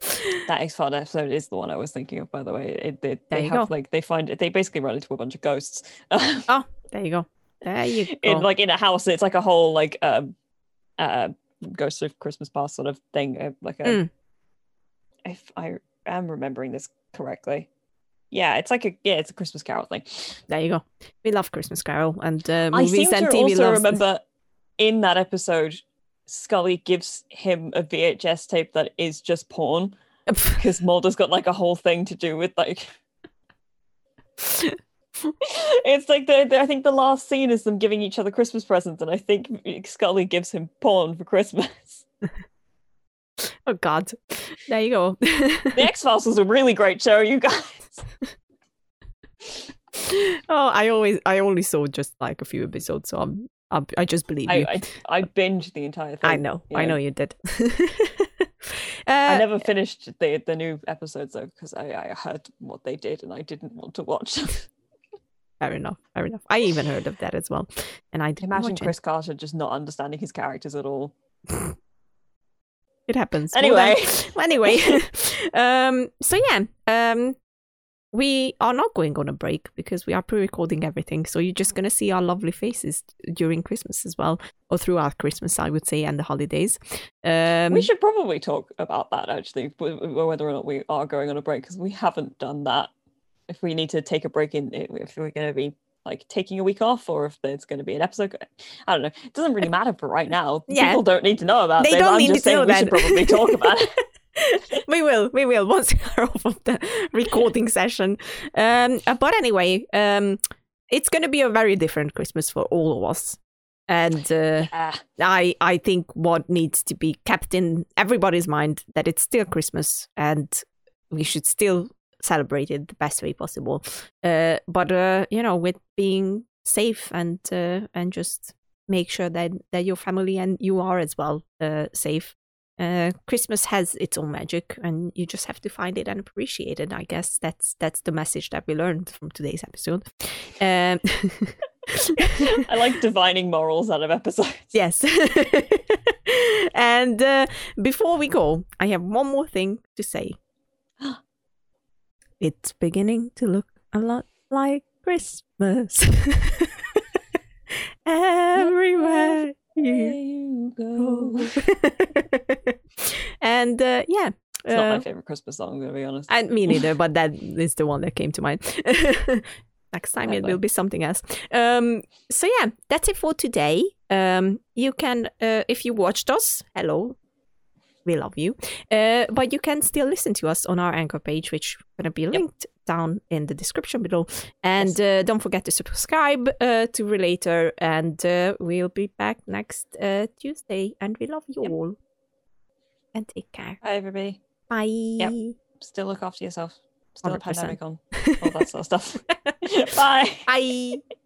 That X Files episode is the one I was thinking of, by the way. It, they, There they have go. like they find it they basically run into a bunch of ghosts. oh there you go there you go in like in a house. It's like a whole like um uh ghost of Christmas past sort of thing. uh, Like a Mm. if I am remembering this correctly. Yeah, it's like a yeah, it's a Christmas Carol thing. There you go. We love Christmas Carol and uh, I movies seem and to TV. also loves remember in that episode, Scully gives him a VHS tape that is just porn because Mulder's got like a whole thing to do with like. it's like the, the I think the last scene is them giving each other Christmas presents, and I think Scully gives him porn for Christmas. oh God, there you go. The X Files was a really great show, you guys. oh, I always, I only saw just like a few episodes, so I'm, I just believe I, you. I I binged the entire thing. I know, I know you did. I Uh, never finished the the new episodes though because I, I heard what they did and I didn't want to watch. Fair enough, fair enough. I even heard of that as well, and I didn't Imagine Chris Carter just not understanding his characters at all. it. It happens. Well, Anyway, then- anyway, um, so yeah, um, we are not going on a break because we are pre-recording everything. So you're just gonna see our lovely faces during Christmas as well, or throughout Christmas, I would say, and the holidays. Um, we should probably talk about that actually, whether or not we are going on a break because we haven't done that. If we need to take a break in, if we're going to be like taking a week off, or if there's going to be an episode, I don't know. It doesn't really matter for right now. Yeah. People don't need to know about They this. don't I'm need just to know we should probably talk about it. we will, we will once we are off of the recording session. Um, uh, but anyway, um, it's going to be a very different Christmas for all of us, and uh, Yeah. I I think what needs to be kept in everybody's mind that it's still Christmas and we should still celebrate it the best way possible. Uh, but uh, you know, with being safe and uh, and just make sure that that your family and you are as well uh, safe. Uh, Christmas has its own magic, and you just have to find it and appreciate it. I guess that's that's the message that we learned from today's episode. Um, I like divining morals out of episodes. Yes. and uh, before we go, I have one more thing to say. it's beginning to look a lot like Christmas. Everywhere you you go. and uh, yeah. It's not my uh, favorite Christmas song, gonna be honest. and me neither, but that is the one that came to mind. Next time it will be something else. Um, so yeah, that's it for today. Um, you can, uh, if you watched us, hello, we love you. Uh, but you can still listen to us on our anchor page, which is gonna be linked down in the description below. And uh, don't forget to subscribe uh, to Relator, and uh, we'll be back next uh, Tuesday. And we love you Yep. all. And take care. Hi everybody. Bye. Yep. Still look after yourself. Still a 100%. pandemic on. All that sort of stuff. Bye. Bye.